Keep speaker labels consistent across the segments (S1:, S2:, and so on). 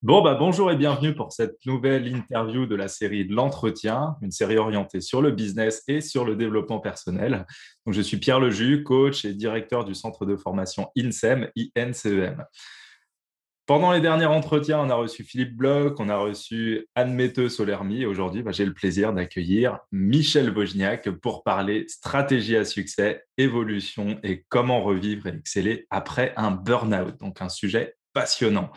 S1: Bon, bah, bonjour et bienvenue pour cette nouvelle interview de la série de l'entretien, une série orientée sur le business et sur le développement personnel. Donc, je suis Pierre Leju, coach et directeur du centre de formation INSEM, INCEM. Pendant les derniers entretiens, on a reçu Philippe Bloch, on a reçu Anne Metteux Solermi. Aujourd'hui, bah, j'ai le plaisir d'accueillir Michel Wojniak pour parler stratégie à succès, évolution et comment revivre et exceller après un burn-out. Donc, un sujet passionnant.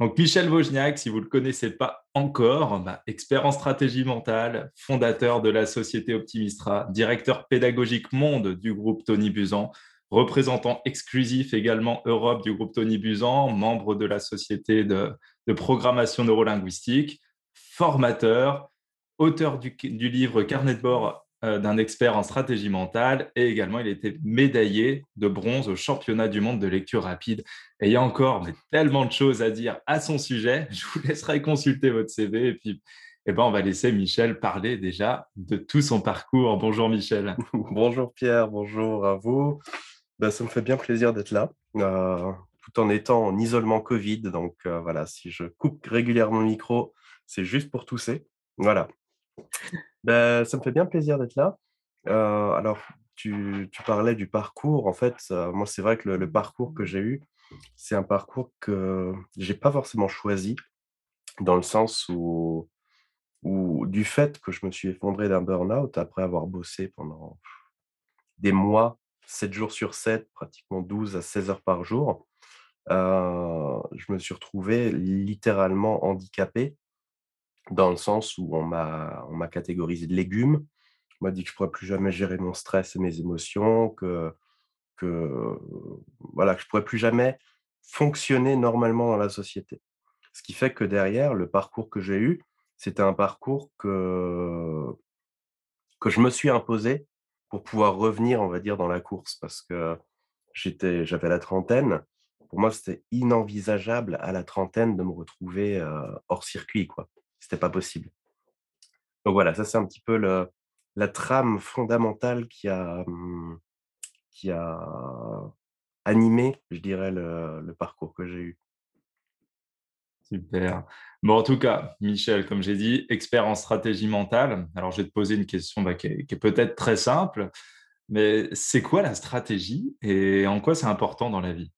S1: Donc, Michel Wojniak, si vous ne le connaissez pas encore, bah, expert en stratégie mentale, fondateur de la société Optimistra, directeur pédagogique monde du groupe Tony Buzan, représentant exclusif également Europe du groupe Tony Buzan, membre de la société de, programmation neurolinguistique, formateur, auteur du, livre Carnet de bord d'un expert en stratégie mentale et également il était médaillé de bronze au championnat du monde de lecture rapide. Et il y a encore tellement de choses à dire à son sujet. Je vous laisserai consulter votre CV et puis eh ben, on va laisser Michel parler déjà de tout son parcours. Bonjour Michel.
S2: bonjour Pierre, bonjour à vous. Ben, ça me fait bien plaisir d'être là, euh, tout en étant en isolement Covid. Donc euh, voilà, si je coupe régulièrement le micro, c'est juste pour tousser. Voilà. Ben, ça me fait bien plaisir d'être là. Euh, alors, tu, tu, parlais du parcours. En fait, euh, moi, c'est vrai que le, parcours que j'ai eu, c'est un parcours que j'ai pas forcément choisi, dans le sens où, où, du fait que je me suis effondré d'un burn-out après avoir bossé pendant des mois, 7 jours sur 7, pratiquement 12 à 16 heures par jour, euh, je me suis retrouvé littéralement handicapé dans le sens où on m'a, on m'a catégorisé de légumes. On m'a dit que je ne pourrais plus jamais gérer mon stress et mes émotions, que, que, voilà, que je ne pourrais plus jamais fonctionner normalement dans la société. Ce qui fait que derrière, le parcours que j'ai eu, c'était un parcours que, que je me suis imposé pour pouvoir revenir, on va dire, dans la course, parce que j'étais, j'avais la trentaine. Pour moi, c'était inenvisageable à la trentaine de me retrouver euh, hors circuit, quoi c'était pas possible. Donc voilà, ça c'est un petit peu le, la trame fondamentale qui a, mmh, qui a animé, je dirais, le, parcours que j'ai eu.
S1: Super. Bon, en tout cas, Michel, comme j'ai dit, expert en stratégie mentale. Alors, je vais te poser une question bah, qui est peut-être très simple, mais c'est quoi la stratégie et en quoi c'est important dans la vie?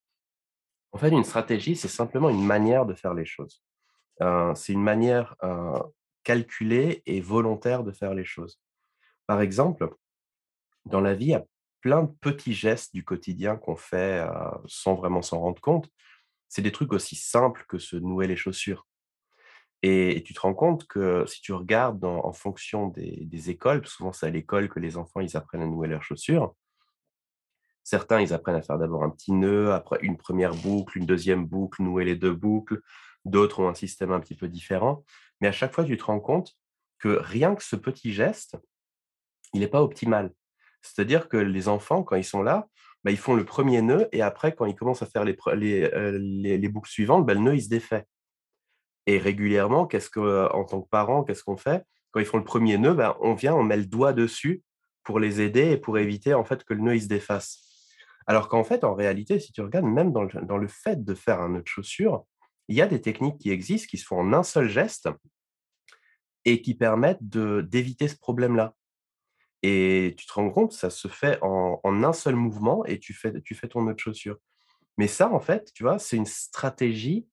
S2: En fait, une stratégie, c'est simplement une manière de faire les choses c'est une manière calculée et volontaire de faire les choses. Par exemple, dans la vie, il y a plein de petits gestes du quotidien qu'on fait sans vraiment s'en rendre compte. C'est des trucs aussi simples que se nouer les chaussures. Et, tu te rends compte que si tu regardes en fonction des, écoles, souvent c'est à l'école que les enfants ils apprennent à nouer leurs chaussures. Certains, ils apprennent à faire d'abord un petit nœud, après une première boucle, une deuxième boucle, nouer les deux boucles, D'autres ont un système un petit peu différent. Mais à chaque fois, tu te rends compte que rien que ce petit geste, il n'est pas optimal. C'est-à-dire que les enfants, quand ils sont là, bah, ils font le premier nœud et après, quand ils commencent à faire les, euh, les, les, boucles suivantes, bah, le nœud, il se défait. Et régulièrement, qu'est-ce que, en tant que parent, qu'est-ce qu'on fait? Quand ils font le premier nœud, bah, on vient, on met le doigt dessus pour les aider et pour éviter en fait que le nœud il se défasse. Alors qu'en fait, en réalité, si tu regardes, même dans le, dans le fait de faire un nœud de chaussure, il y a des techniques qui existent, qui se font en un seul geste et qui permettent d'éviter ce problème-là. Et tu te rends compte, ça se fait en, un seul mouvement et tu fais, tu fais ton nœud de chaussure. Mais ça, en fait, tu vois, c'est une stratégie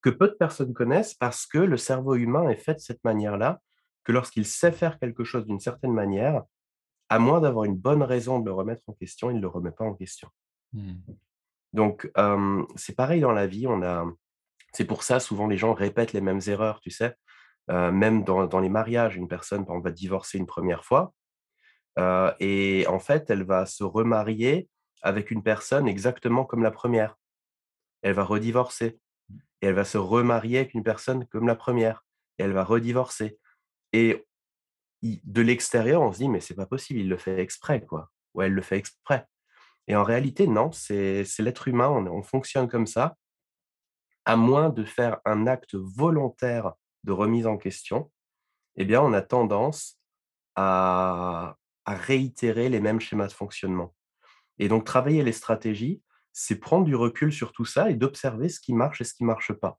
S2: que peu de personnes connaissent parce que le cerveau humain est fait de cette manière-là, que lorsqu'il sait faire quelque chose d'une certaine manière, à moins d'avoir une bonne raison de le remettre en question, il ne le remet pas en question. Mmh. Donc, c'est pareil dans la vie. On a, c'est pour ça souvent les gens répètent les mêmes erreurs, tu sais? même dans, les mariages, une personne va divorcer une première fois et en fait, elle va se remarier avec une personne exactement comme la première. Elle va redivorcer et elle va se remarier avec une personne comme la première et elle va redivorcer. Et de l'extérieur, on se dit mais c'est pas possible, il le fait exprès quoi. Ou elle le fait exprès. Et en réalité, non, c'est l'être humain, on, fonctionne comme ça. À moins de faire un acte volontaire de remise en question, eh bien, on a tendance à, réitérer les mêmes schémas de fonctionnement. Et donc, travailler les stratégies, c'est prendre du recul sur tout ça et d'observer ce qui marche et ce qui ne marche pas.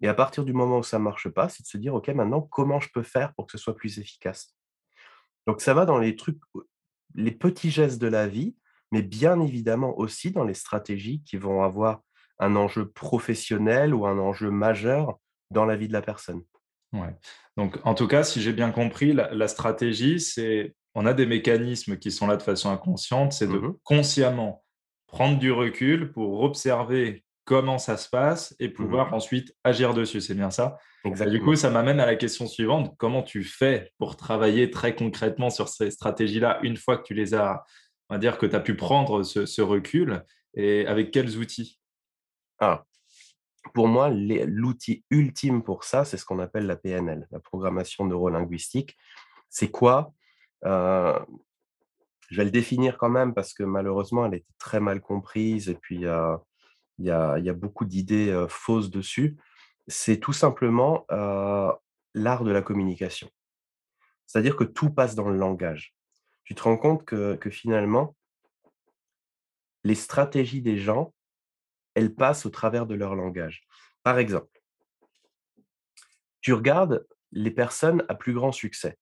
S2: Et à partir du moment où ça ne marche pas, c'est de se dire, OK, maintenant, comment je peux faire pour que ce soit plus efficace? Donc, ça va dans les trucs, les petits gestes de la vie, mais bien évidemment aussi dans les stratégies qui vont avoir un enjeu professionnel ou un enjeu majeur dans la vie de la personne.
S1: Ouais. Donc, en tout cas, si j'ai bien compris, la, stratégie, c'est on a des mécanismes qui sont là de façon inconsciente, c'est de mmh consciemment prendre du recul pour observer comment ça se passe et mmh pouvoir ensuite agir dessus. C'est bien ça? Du coup, ça m'amène à la question suivante. Comment tu fais pour travailler très concrètement sur ces stratégies-là une fois que tu les as, on va dire que tu as pu prendre ce, recul et avec quels outils?
S2: Ah, Pour moi, l'outil ultime pour ça, c'est ce qu'on appelle la PNL, la programmation neurolinguistique. C'est quoi? Euh, Je vais le définir quand même parce que malheureusement, elle a été très mal comprise et puis euh, il y a, beaucoup d'idées fausses dessus. C'est tout simplement l'art de la communication. C'est-à-dire que tout passe dans le langage. Tu te rends compte que, finalement, les stratégies des gens, elles passent au travers de leur langage. Par exemple, tu regardes les personnes à plus grand succès.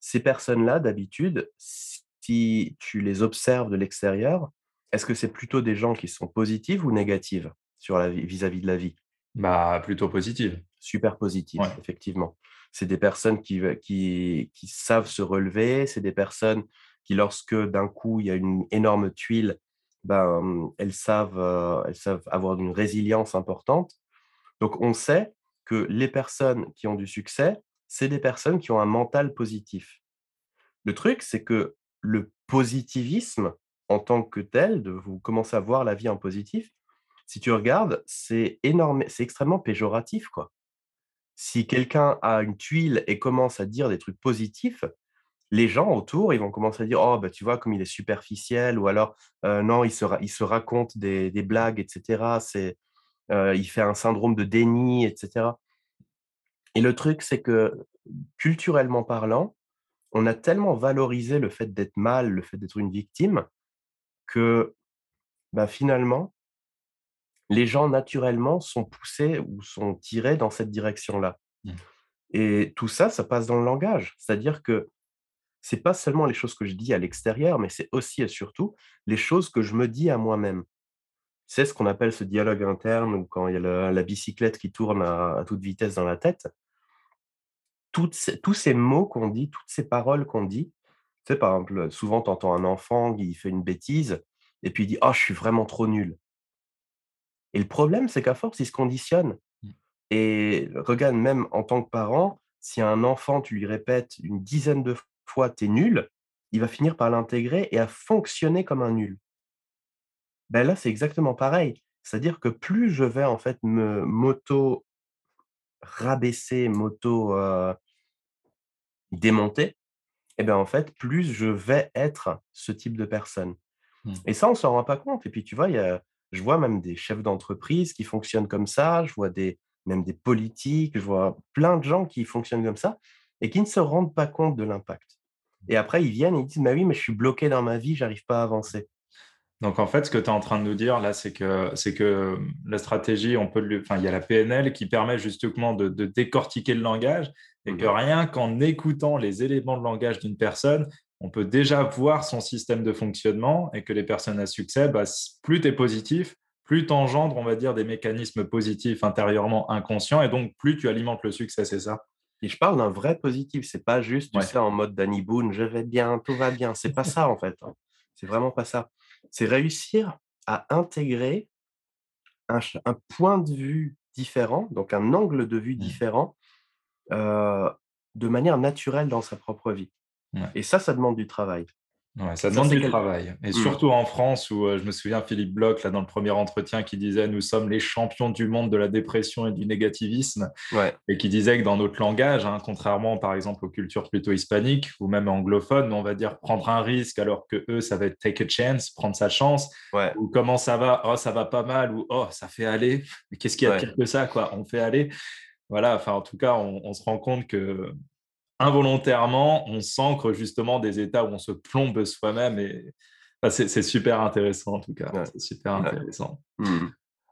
S2: Ces personnes-là, d'habitude, si tu les observes de l'extérieur, est-ce que c'est plutôt des gens qui sont positives ou négatives sur la vis-à-vis de la vie?
S1: Bah, plutôt positives.
S2: Super positives, effectivement. C'est des personnes qui, savent se relever, c'est des personnes qui, lorsque d'un coup, il y a une énorme tuile, ben, elles, savent, euh, elles savent avoir une résilience importante. Donc, on sait que les personnes qui ont du succès, c'est des personnes qui ont un mental positif. Le truc, c'est que le positivisme, en tant que tel, de vous commencer à voir la vie en positif, si tu regardes, c'est énorme, c'est extrêmement péjoratif, quoi. Si quelqu'un a une tuile et commence à dire des trucs positifs, les gens autour, ils vont commencer à dire oh bah tu vois comme il est superficiel ou alors euh, non il se, il se raconte des, blagues etc. C'est euh, il fait un syndrome de déni etc. Et le truc c'est que culturellement parlant, on a tellement valorisé le fait d'être mal, le fait d'être une victime, que bah, finalement, les gens naturellement sont poussés ou sont tirés dans cette direction-là. Mmh. Et tout ça, ça passe dans le langage. C'est-à-dire que c'est pas seulement les choses que je dis à l'extérieur, mais c'est aussi et surtout les choses que je me dis à moi-même. C'est ce qu'on appelle ce dialogue interne ou quand il y a la bicyclette qui tourne à, toute vitesse dans la tête. tous ces mots qu'on dit, toutes ces paroles qu'on dit, tu sais, par exemple, souvent, tu entends un enfant qui fait une bêtise et puis il dit « Oh, je suis vraiment trop nul ». Et le problème, c'est qu'à force, il se conditionne. Mmh. Et regarde, même en tant que parent, si un enfant, tu lui répètes une dizaine de fois « tu es nul », il va finir par l'intégrer et à fonctionner comme un nul. Ben là, c'est exactement pareil. C'est-à-dire que plus je vais en fait me moto rabaisser, moto démonter, et bien en fait, plus je vais être ce type de personne. Mmh. Et ça, on ne s'en rend pas compte. Et puis, tu vois, y a, je vois même des chefs d'entreprise qui fonctionnent comme ça, je vois des, même des politiques, je vois plein de gens qui fonctionnent comme ça et qui ne se rendent pas compte de l'impact. Et après, ils viennent et ils disent, mais oui, mais je suis bloqué dans ma vie, j'arrive pas à avancer.
S1: Donc en fait, ce que tu es en train de nous dire là, c'est que, c'est que la stratégie, on peut, enfin, il y a la PNL qui permet justement de, décortiquer le langage et que mmh rien qu'en écoutant les éléments de langage d'une personne, on peut déjà voir son système de fonctionnement et que les personnes à succès, bah, plus tu es positif, plus tu engendres, on va dire, des mécanismes positifs intérieurement inconscients et donc plus tu alimentes le succès, c'est ça?
S2: Et je parle d'un vrai positif, c'est pas juste tu sais, en mode Danny Boone, je vais bien, tout va bien. C'est pas ça en fait. Hein. C'est vraiment pas ça. C'est réussir à intégrer un, point de vue différent, donc un angle de vue mmh. différent, euh, de manière naturelle dans sa propre vie. Et ça, ça demande du travail.
S1: ça demande du travail. Et mmh. surtout en France, où euh, je me souviens Philippe Bloch, là, dans le premier entretien, qui disait Nous sommes les champions du monde de la dépression et du négativisme. Et qui disait que dans notre langage, hein, contrairement par exemple aux cultures plutôt hispaniques ou même anglophones, on va dire prendre un risque, alors que eux, ça va être take a chance, prendre sa chance. Ou comment ça va? Oh, ça va pas mal. Ou oh, ça fait aller. Qu'est-ce qu'il y a de pire que ça quoi? On fait aller. Voilà, enfin, en tout cas, on se rend compte que involontairement, on s'ancre justement des états où on se plombe soi-même. Et c'est super intéressant en tout cas. C'est super intéressant. Mmh.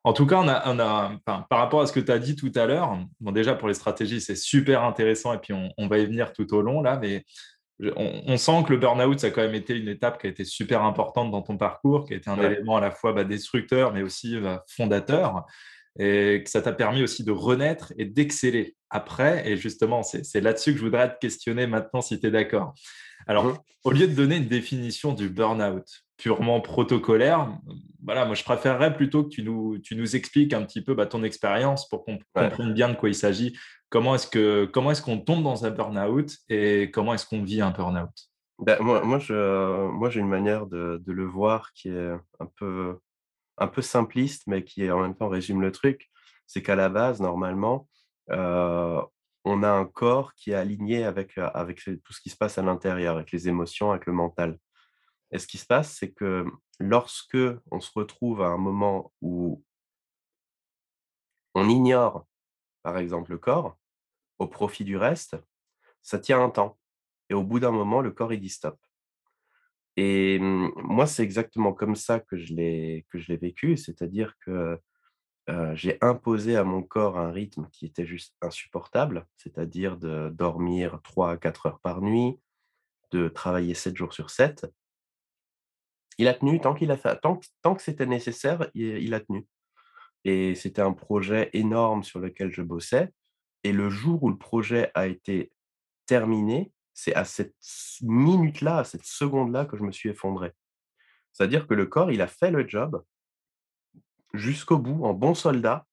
S1: En tout cas, on a, on a par rapport à ce que tu as dit tout à l'heure, bon, déjà pour les stratégies, c'est super intéressant et puis on, on, va y venir tout au long là, mais on, sent que le burn-out, ça a quand même été une étape qui a été super importante dans ton parcours, qui a été un élément à la fois bah, destructeur, mais aussi bah, fondateur, et que ça t'a permis aussi de renaître et d'exceller après. Et justement, c'est là-dessus que je voudrais te questionner maintenant, si tu es d'accord. Alors, mmh. au lieu de donner une définition du burn-out purement protocolaire, voilà, moi, je préférerais plutôt que tu nous, tu nous expliques un petit peu bah, ton expérience pour qu'on comprenne bien de quoi il s'agit Comment est-ce qu'on tombe dans un burn-out et comment est-ce qu'on vit un burn-out?
S2: Ben, moi, moi, je, moi, j'ai une manière de, de, le voir qui est un peu, un peu simpliste, mais qui en même temps résume le truc. C'est qu'à la base, normalement, on a un corps qui est aligné avec, avec tout ce qui se passe à l'intérieur, avec les émotions, avec le mental. Et ce qui se passe, c'est que lorsque on se retrouve à un moment où on ignore, par exemple, le corps, au profit du reste, ça tient un temps. Et au bout d'un moment, le corps, il dit stop. Et mmh, moi, c'est exactement comme ça que je l'ai vécu, c'est-à-dire que j'ai imposé à mon corps un rythme qui était juste insupportable, c'est-à-dire de dormir 3 à 4 heures par nuit, de travailler 7 jours sur 7. Il a tenu tant qu'il a fait, tant, tant que c'était nécessaire, il, il, a tenu. Et c'était un projet énorme sur lequel je bossais. Et le jour où le projet a été terminé, c'est à cette minute-là, à cette seconde-là que je me suis effondré. C'est-à-dire que le corps, il a fait le job jusqu'au bout, en bon soldat.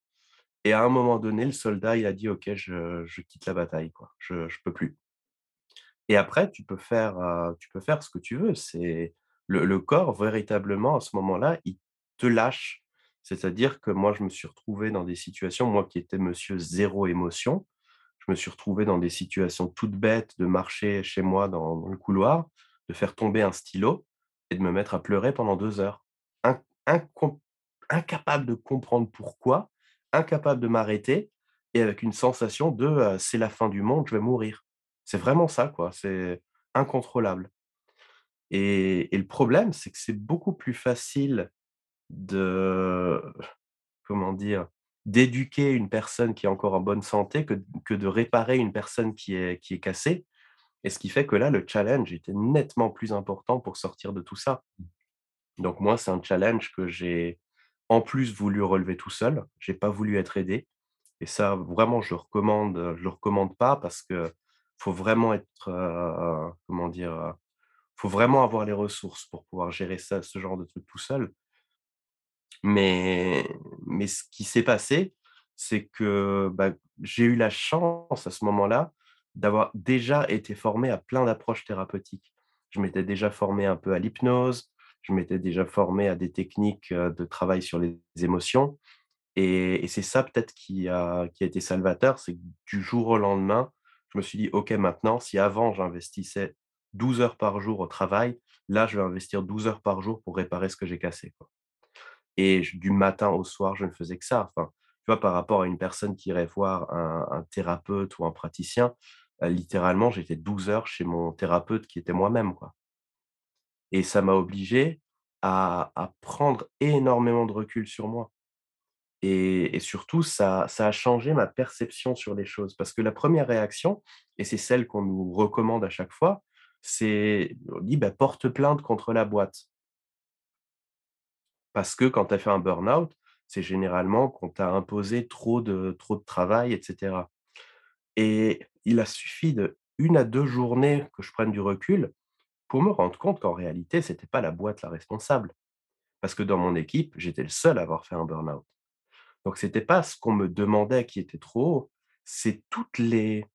S2: Et à un moment donné, le soldat, il a dit, OK, je, quitte la bataille, quoi. je ne peux plus. Et après, tu peux faire, euh, tu peux faire ce que tu veux. C'est le, le corps, véritablement, à ce moment-là, il te lâche c'est-à-dire que moi, je me suis retrouvé dans des situations, moi qui étais monsieur zéro émotion, je me suis retrouvé dans des situations toutes bêtes de marcher chez moi dans, le couloir, de faire tomber un stylo et de me mettre à pleurer pendant deux heures. Incapable de comprendre pourquoi, incapable de m'arrêter et avec une sensation de c'est la fin du monde, je vais mourir. C'est vraiment ça, quoi. C'est incontrôlable. Et, et le problème, c'est que c'est beaucoup plus facile de, comment dire, d'éduquer une personne qui est encore en bonne santé que, que de réparer une personne qui est, qui est cassée. Et ce qui fait que là, le challenge était nettement plus important pour sortir de tout ça. Donc moi, c'est un challenge que j'ai en plus voulu relever tout seul. J'ai pas voulu être aidé. Et ça, vraiment, je recommande, je le recommande pas parce que faut vraiment être, euh, comment dire, faut vraiment avoir les ressources pour pouvoir gérer ça, ce genre de truc tout seul. Mais, mais ce qui s'est passé, c'est que bah, j'ai eu la chance à ce moment-là d'avoir déjà été formé à plein d'approches thérapeutiques. Je m'étais déjà formé un peu à l'hypnose, je m'étais déjà formé à des techniques de travail sur les émotions. Et, c'est ça peut-être qui a, été salvateur, c'est que du jour au lendemain, je me suis dit, OK, maintenant, si avant j'investissais 12 heures par jour au travail, là, je vais investir 12 heures par jour pour réparer ce que j'ai cassé. Et du matin au soir, je ne faisais que ça. Enfin, tu vois, par rapport à une personne qui irait voir un, thérapeute ou un praticien, littéralement, j'étais 12 heures chez mon thérapeute qui était moi-même. Quoi. Et ça m'a obligé à, prendre énormément de recul sur moi. Et, surtout, ça, a changé ma perception sur les choses. Parce que la première réaction, et c'est celle qu'on nous recommande à chaque fois, c'est on dit bah, porte plainte contre la boîte. Parce que quand tu as fait un burn-out, c'est généralement qu'on t'a imposé trop de, trop de travail, etc. Et il a suffi de une à deux journées que je prenne du recul pour me rendre compte qu'en réalité, ce n'était pas la boîte la responsable? Parce que dans mon équipe, j'étais le seul à avoir fait un burn-out. Donc, ce n'était pas ce qu'on me demandait qui était trop haut, c'est toutes les,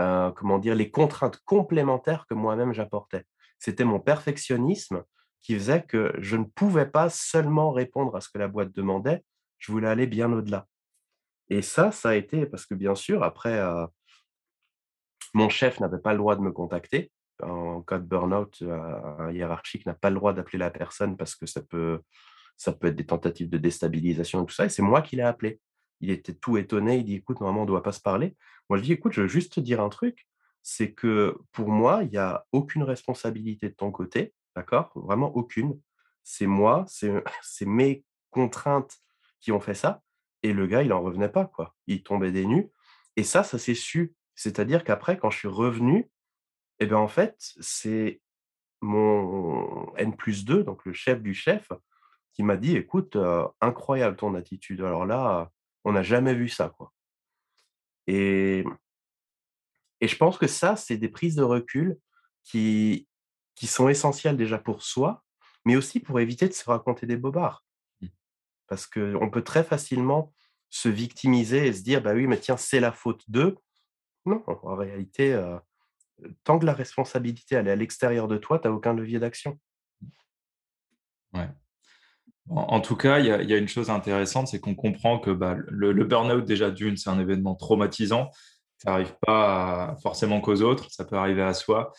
S2: euh, comment dire, les contraintes complémentaires que moi-même j'apportais. C'était mon perfectionnisme qui faisait que je ne pouvais pas seulement répondre à ce que la boîte demandait, je voulais aller bien au-delà. Et ça, ça a été parce que bien sûr, après, euh, mon chef n'avait pas le droit de me contacter. En cas de burn-out, euh, un hiérarchique n'a pas le droit d'appeler la personne parce que ça peut, ça peut être des tentatives de déstabilisation et tout ça. Et c'est moi qui l'ai appelé. Il était tout étonné. Il dit Écoute, normalement, on ne doit pas se parler. Moi, je dis Écoute, je veux juste te dire un truc c'est que pour moi, il n'y a aucune responsabilité de ton côté. D'accord? Vraiment aucune. C'est moi, c'est mes contraintes qui ont fait ça et le gars, il en revenait pas, quoi. Il tombait des nues et ça, ça s'est su. C'est-à-dire qu'après, quand je suis revenu et ben, en fait, c'est mon N+2, donc le chef du chef, qui m'a dit: «Écoute, incroyable ton attitude. Alors là, on n'a jamais vu ça, quoi» et et je pense que ça, c'est des prises de recul qui qui sont essentielles déjà pour soi, mais aussi pour éviter de se raconter des bobards.
S1: Mmh.
S2: Parce qu'on peut très facilement se victimiser et se dire: «Bah oui, mais tiens, c'est la faute d'eux». Non, en réalité, tant que la responsabilité, elle est à l'extérieur de toi, tu as aucun levier d'action.
S1: Ouais. En tout cas, il y a une chose intéressante, c'est qu'on comprend que, bah, le le burn-out déjà d'une, c'est un événement traumatisant. Ça arrive pas forcément qu'aux autres, ça peut arriver à soi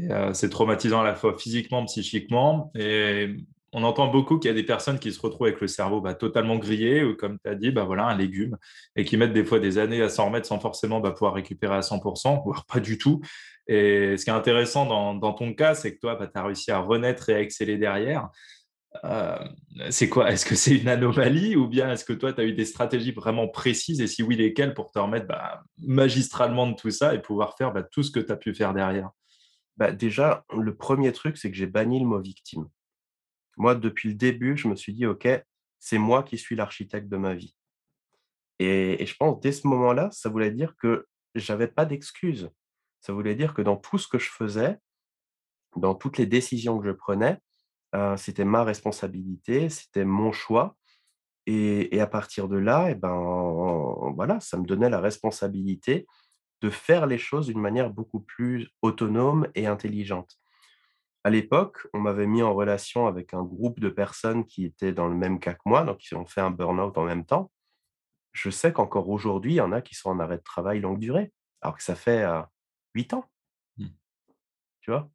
S1: heu, c'est traumatisant à la fois physiquement, psychiquement et on entend beaucoup qu'il y a des personnes qui se retrouvent avec le cerveau, bah, totalement grillé ou comme tu as dit, bah, voilà, un légume et qui mettent des fois des années à s'en remettre sans forcément, bah, pouvoir récupérer à 100% voire pas du tout et ce qui est intéressant dans ton cas, c'est que toi, tu as réussi à renaître et à exceller derrière. Heu, c'est quoi? Est-ce que c'est une anomalie ou bien est-ce que toi, tu as eu des stratégies vraiment précises? Et si oui, lesquelles pour te remettre, magistralement de tout ça et pouvoir faire, tout ce que tu as pu faire derrière?
S2: Bah, déjà, le premier truc, c'est que j'ai banni le mot victime. Moi, depuis le début, je me suis dit: «OK, c'est moi qui suis l'architecte de ma vie» et je pense dès ce moment-là, ça voulait dire que j'avais pas d'excuses. Ça voulait dire que dans tout ce que je faisais, dans toutes les décisions que je prenais, Heu, c'était ma responsabilité, c'était mon choix et à partir de là et ben, voilà, ça me donnait la responsabilité de faire les choses d'une manière beaucoup plus autonome et intelligente. À l'époque, on m'avait mis en relation avec un groupe de personnes qui étaient dans le même cas que moi, donc qui ont fait un burn-out en même temps. Je sais qu'encore aujourd'hui, il y en a qui sont en arrêt de travail longue durée, alors que ça fait, heu, 8 ans,
S1: Mmh.
S2: tu vois?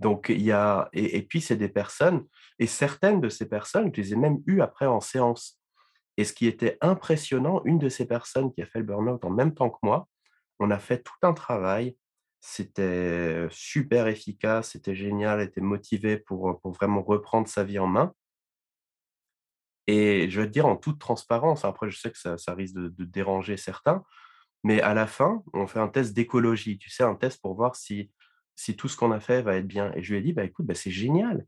S2: Donc il y a et et puis c'est des personnes et certaines de ces personnes, je les ai même eues après en séance et ce qui était impressionnant, une de ces personnes qui a fait le burn-out en même temps que moi, on a fait tout un travail. C'était super efficace, c'était génial, était motivée pour, pour vraiment reprendre sa vie en main et je vais te dire en toute transparence, après je sais que ça ça risque de de déranger certains, mais à la fin, on fait un test d'écologie, tu sais? Un test pour voir si si tout ce qu'on a fait va être bien et je lui ai dit: «Bah, écoute, bah, c'est génial.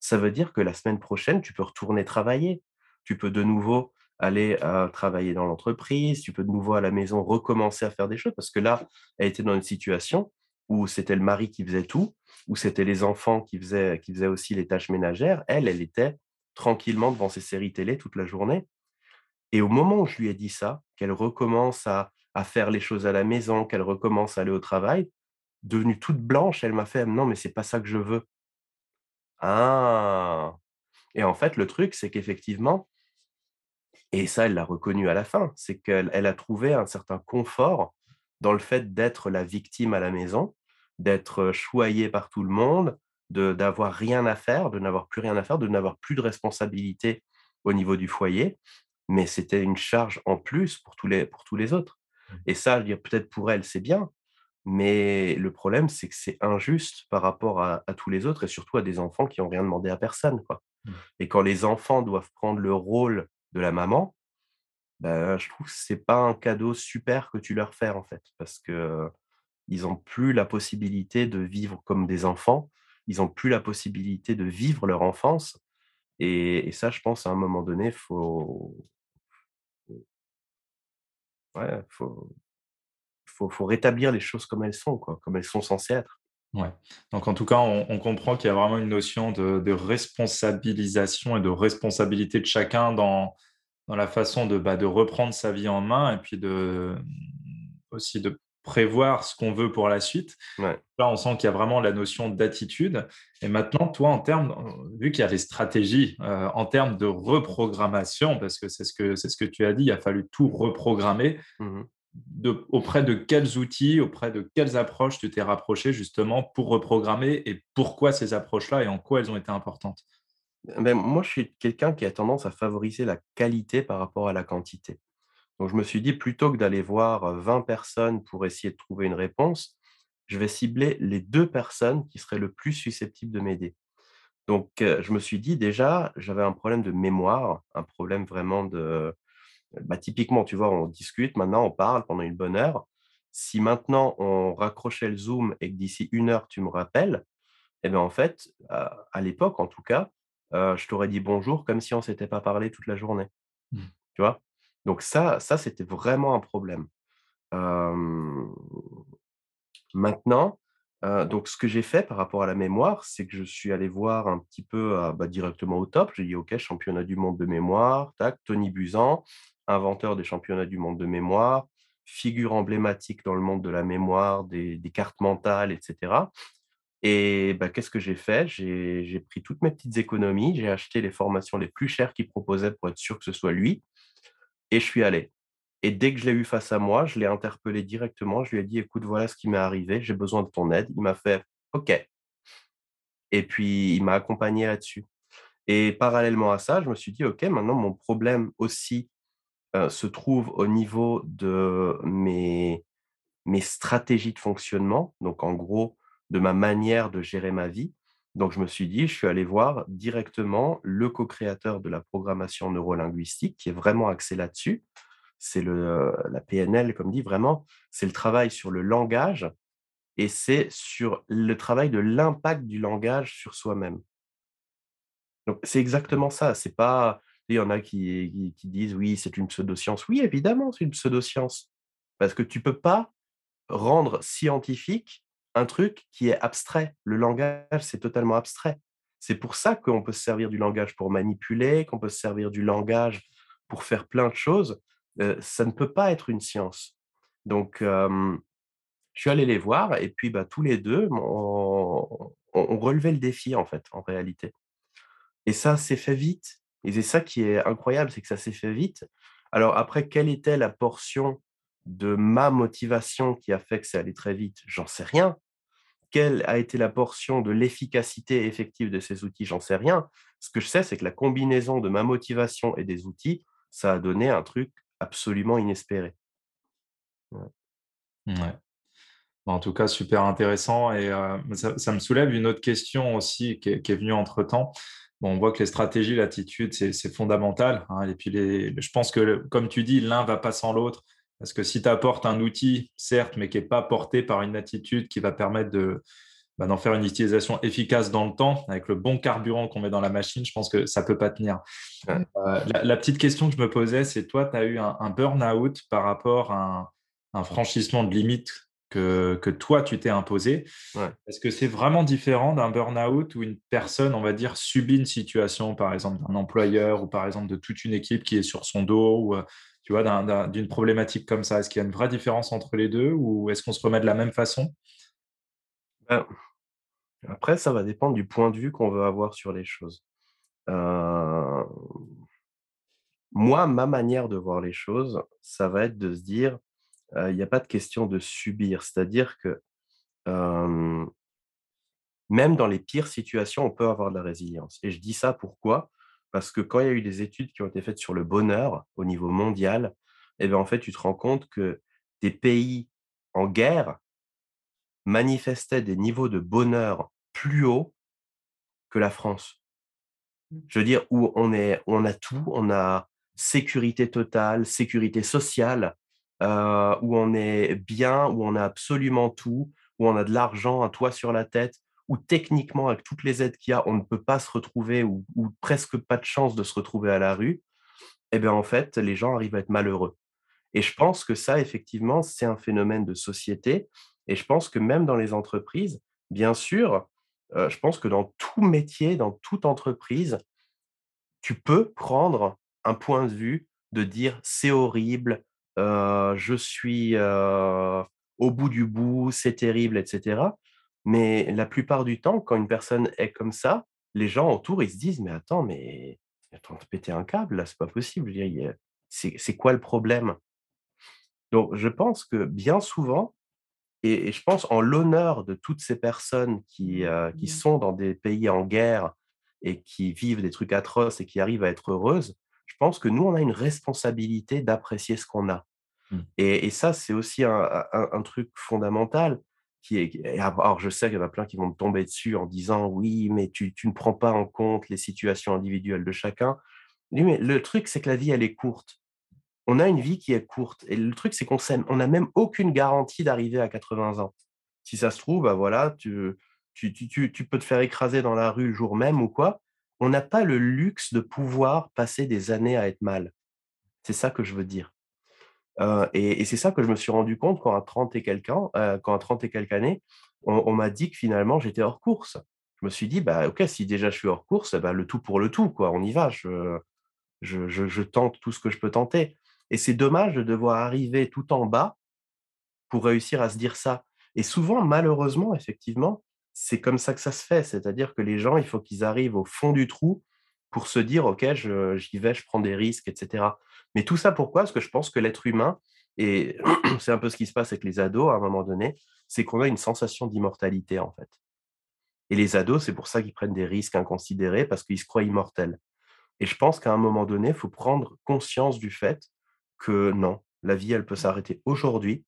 S2: Ça veut dire que la semaine prochaine, tu peux retourner travailler. Tu peux de nouveau aller, travailler dans l'entreprise, tu peux de nouveau à la maison recommencer à faire des choses». Parce que là, elle était dans une situation où c'était le mari qui faisait tout, où c'était les enfants qui faisaient qui faisaient aussi les tâches ménagères. Elle, elle était tranquillement devant ses séries télé toute la journée et au moment où je lui ai dit ça, qu'elle recommence à à faire les choses à la maison, qu'elle recommence à aller au travail, devenue toute blanche, elle m'a fait: «Non, mais c'est pas ça que je veux». Ah! Et en fait, le truc, c'est qu'effectivement et ça, elle l'a reconnu à la fin, c'est qu'elle elle a trouvé un certain confort dans le fait d'être la victime à la maison, d'être, choyée par tout le monde, de d'avoir rien à faire, de n'avoir plus rien à faire, de n'avoir plus de responsabilité au niveau du foyer. Mais c'était une charge en plus pour tous les pour tous les autres.
S1: Mmh.
S2: Et ça, je veux dire, peut-être pour elle, c'est bien, mais le problème, c'est que c'est injuste par rapport à à tous les autres et surtout à des enfants qui ont rien demandé à personne, quoi.
S1: Mmh.
S2: Et quand les enfants doivent prendre le rôle de la maman, bah, je trouve que c'est pas un cadeau super que tu leur fais, en fait, parce que ils ont plus la possibilité de vivre comme des enfants. Ils ont plus la possibilité de vivre leur enfance et ça, je pense, à un moment donné, faut ouais, faut rétablir les choses comme elles sont, comme elles sont censées être.
S1: Ouais. Donc en tout cas, on on comprend qu'il y a vraiment une notion de de responsabilisation et de responsabilité de chacun dans dans la façon de, bah, de reprendre sa vie en main et puis de, aussi de prévoir ce qu'on veut pour la suite.
S2: Ouais.
S1: Là, on sent qu'il y a vraiment la notion d'attitude et maintenant, toi, en termes euh, vu qu'il y a les stratégies, heu, en termes de reprogrammation, parce que c'est ce que c'est ce que tu as dit, il a fallu tout reprogrammer.
S2: Mmh
S1: Auprès de quels outils, auprès de quelles approches tu t'es rapproché justement pour reprogrammer et pourquoi ces approches-là et en quoi elles ont été importantes?
S2: Ben, moi, je suis quelqu'un qui a tendance à favoriser la qualité par rapport à la quantité. Donc je me suis dit plutôt que d'aller voir, heu, 20 personnes pour essayer de trouver une réponse, je vais cibler les 2 personnes qui seraient le plus susceptibles de m'aider. Donc, je me suis dit déjà, j'avais un problème de mémoire, un problème vraiment de bah, typiquement, tu vois, on discute, maintenant on parle pendant une bonne heure. Si maintenant on raccrochait le Zoom et que d'ici une heure tu me rappelles, eh bien en fait, à l'époque en tout cas, je t'aurais dit bonjour comme si on ne s'était pas parlé toute la journée. Mmh. Tu vois? Donc ça ça, c'était vraiment un problème. maintenant, donc ce que j'ai fait par rapport à la mémoire, c'est que je suis allé voir un petit peu, bah, directement au top. J'ai dit: «OK, championnat du monde de mémoire, tac, Tony Buzan, inventeur des championnats du monde de mémoire, figure emblématique dans le monde de la mémoire, des cartes mentales etc. Et bah, qu'est-ce que j'ai fait? J'ai pris toutes mes petites économies, j'ai acheté les formations les plus chères qu'il proposait pour être sûr que ce soit lui et je suis allé. Et dès que je l'ai eu face à moi, je l'ai interpellé directement. Je lui ai dit: «Écoute, voilà ce qui m'est arrivé, j'ai besoin de ton aide». Il m'a fait: «OK» et puis il m'a accompagné là-dessus. Et parallèlement à ça, je me suis dit: «OK, maintenant mon problème aussi, se trouve au niveau de mes mes stratégies de fonctionnement». Donc en gros, de ma manière de gérer ma vie. Donc je me suis dit, je suis allé voir directement le co-créateur de la programmation neurolinguistique qui est vraiment axé là-dessus. C'est le la PNL, comme dit, vraiment, c'est le travail sur le langage et c'est sur le travail de l'impact du langage sur soi-même. Donc c'est exactement ça, c'est pas il y en a qui disent: «Oui, c'est une pseudoscience». Oui, évidemment, c'est une pseudoscience parce que tu peux pas rendre scientifique un truc qui est abstrait. Le langage, c'est totalement abstrait. C'est pour ça qu'on peut se servir du langage pour manipuler, qu'on peut se servir du langage pour faire plein de choses. ça ne peut pas être une science. Donc, je suis allé les voir et puis bah, tous les deux, on, on, relevait le défi en fait, en réalité. Et ça s'est fait vite. Et c'est ça qui est incroyable, c'est que ça s'est fait vite. Alors après, quelle était la portion de ma motivation qui a fait que ça allait très vite, j'en sais rien. Quelle a été la portion de l'efficacité effective de ces outils, j'en sais rien. Ce que je sais, c'est que la combinaison de ma motivation et des outils, ça a donné un truc absolument inespéré.
S1: Ouais. En tout cas, super intéressant. Et euh, ça, me soulève une autre question aussi qui est, venue entre-temps. Bon, on voit que les stratégies, l'attitude, c'est fondamental. Hein. et puis, les, je pense que, comme tu dis, l'un va pas sans l'autre. Parce que si tu apportes un outil, certes, mais qui n'est pas porté par une attitude qui va permettre de, bah, d'en faire une utilisation efficace dans le temps, avec le bon carburant qu'on met dans la machine, je pense que ça ne peut pas tenir. Euh, la, petite question que je me posais, c'est toi, tu as eu un, burn-out par rapport à un, franchissement de limite que, que toi, tu t'es imposé. Est-ce que c'est vraiment différent d'un burn-out où une personne, on va dire, subit une situation, par exemple, d'un employeur ou par exemple de toute une équipe qui est sur son dos ou euh, tu vois, d'une problématique comme ça? Est-ce qu'il y a une vraie différence entre les deux ou est-ce qu'on se remet de la même façon?
S2: Ben, Après, ça va dépendre du point de vue qu'on veut avoir sur les choses. Euh, moi, ma manière de voir les choses, ça va être de se dire, euh, il n'y a pas de question de subir. C'est-à-dire que même dans les pires situations, on peut avoir de la résilience. Et je dis ça pourquoi? Parce que quand il y a eu des études qui ont été faites sur le bonheur au niveau mondial, eh bien, en fait, tu te rends compte que des pays en guerre manifestaient des niveaux de bonheur plus hauts que la France. Mmh. Je veux dire, où on, est, on a tout, on a sécurité totale, sécurité sociale, euh, où on est bien, où on a absolument tout, où on a de l'argent, un toit sur la tête, où techniquement, avec toutes les aides qu'il y a, on ne peut pas se retrouver ou, presque pas de chance de se retrouver à la rue, eh bien, en fait, les gens arrivent à être malheureux. Et je pense que ça, effectivement, c'est un phénomène de société. Et je pense que même dans les entreprises, bien sûr, euh, je pense que dans tout métier, dans toute entreprise, tu peux prendre un point de vue de dire c'est horrible, je suis au bout du bout, c'est terrible, etc. Mais la plupart du temps, quand une personne est comme ça, les gens autour, ils se disent: «Mais attends, mais train de péter un câble là, c'est pas possible, c'est quoi le problème?» donc je pense que bien souvent et je pense en l'honneur de toutes ces personnes qui, qui mmh. sont dans des pays en guerre et qui vivent des trucs atroces et qui arrivent à être heureuses, pense que nous, on a une responsabilité d'apprécier ce qu'on a. Mmh. Et, ça, c'est aussi un, truc fondamental qui alors je sais qu'il y en a plein qui vont me tomber dessus en disant oui, mais tu, tu ne prends pas en compte les situations individuelles de chacun. mais le truc, c'est que la vie, elle est courte. On a une vie qui est courte. Et le truc, c'est qu'on on n'a même aucune garantie d'arriver à 80 ans. Si ça se trouve, bah voilà, tu, tu, tu, tu peux te faire écraser dans la rue le jour même ou quoi. On n'a pas le luxe de pouvoir passer des années à être mal. C'est ça que je veux dire et, c'est ça que je me suis rendu compte quand à 30 et quelques, quand à 30 et quelques années, on, m'a dit que finalement j'étais hors course. Je me suis dit, bah, ok, si déjà je suis hors course, bah, le tout pour le tout, quoi, on y va, je, je, je, tente tout ce que je peux tenter. Et c'est dommage de devoir arriver tout en bas pour réussir à se dire ça. Et souvent, malheureusement, effectivement, c'est comme ça que ça se fait. C'est-à-dire que les gens, il faut qu'ils arrivent au fond du trou pour se dire, OK, j'y vais, je prends des risques, etc. Mais tout ça, pourquoi? Parce que je pense que l'être humain, et c'est un peu ce qui se passe avec les ados à un moment donné, c'est qu'on a une sensation d'immortalité, en fait. Et les ados, c'est pour ça qu'ils prennent des risques inconsidérés, parce qu'ils se croient immortels. Et je pense qu'à un moment donné, il faut prendre conscience du fait que non, la vie, elle peut s'arrêter aujourd'hui.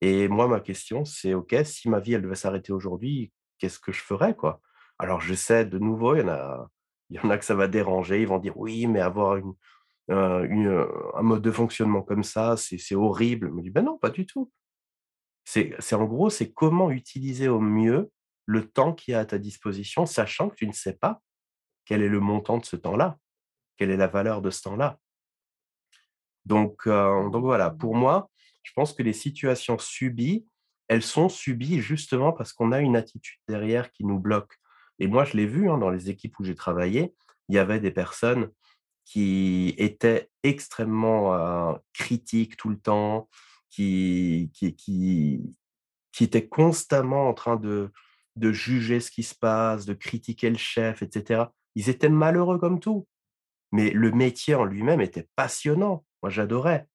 S2: Et moi, ma question, c'est OK, si ma vie, elle devait s'arrêter aujourd'hui, qu'est-ce que je ferais, quoi? Alors, je sais, de nouveau, il y en a, il y en a que ça va déranger. Ils vont dire oui, mais avoir une, un mode de fonctionnement comme ça, c'est horrible. Je dis ben non, pas du tout. C'est en gros, c'est comment utiliser au mieux le temps qui est à ta disposition, sachant que tu ne sais pas quel est le montant de ce temps-là, quelle est la valeur de ce temps-là. Donc, donc voilà, pour moi, je pense que les situations subies, elles sont subies justement parce qu'on a une attitude derrière qui nous bloque. Et moi, je l'ai vu hein, dans les équipes où j'ai travaillé, il y avait des personnes qui étaient extrêmement critiques tout le temps, qui, étaient constamment en train de juger ce qui se passe, de critiquer le chef, etc. Ils étaient malheureux comme tout. Mais le métier en lui-même était passionnant. Moi, j'adorais.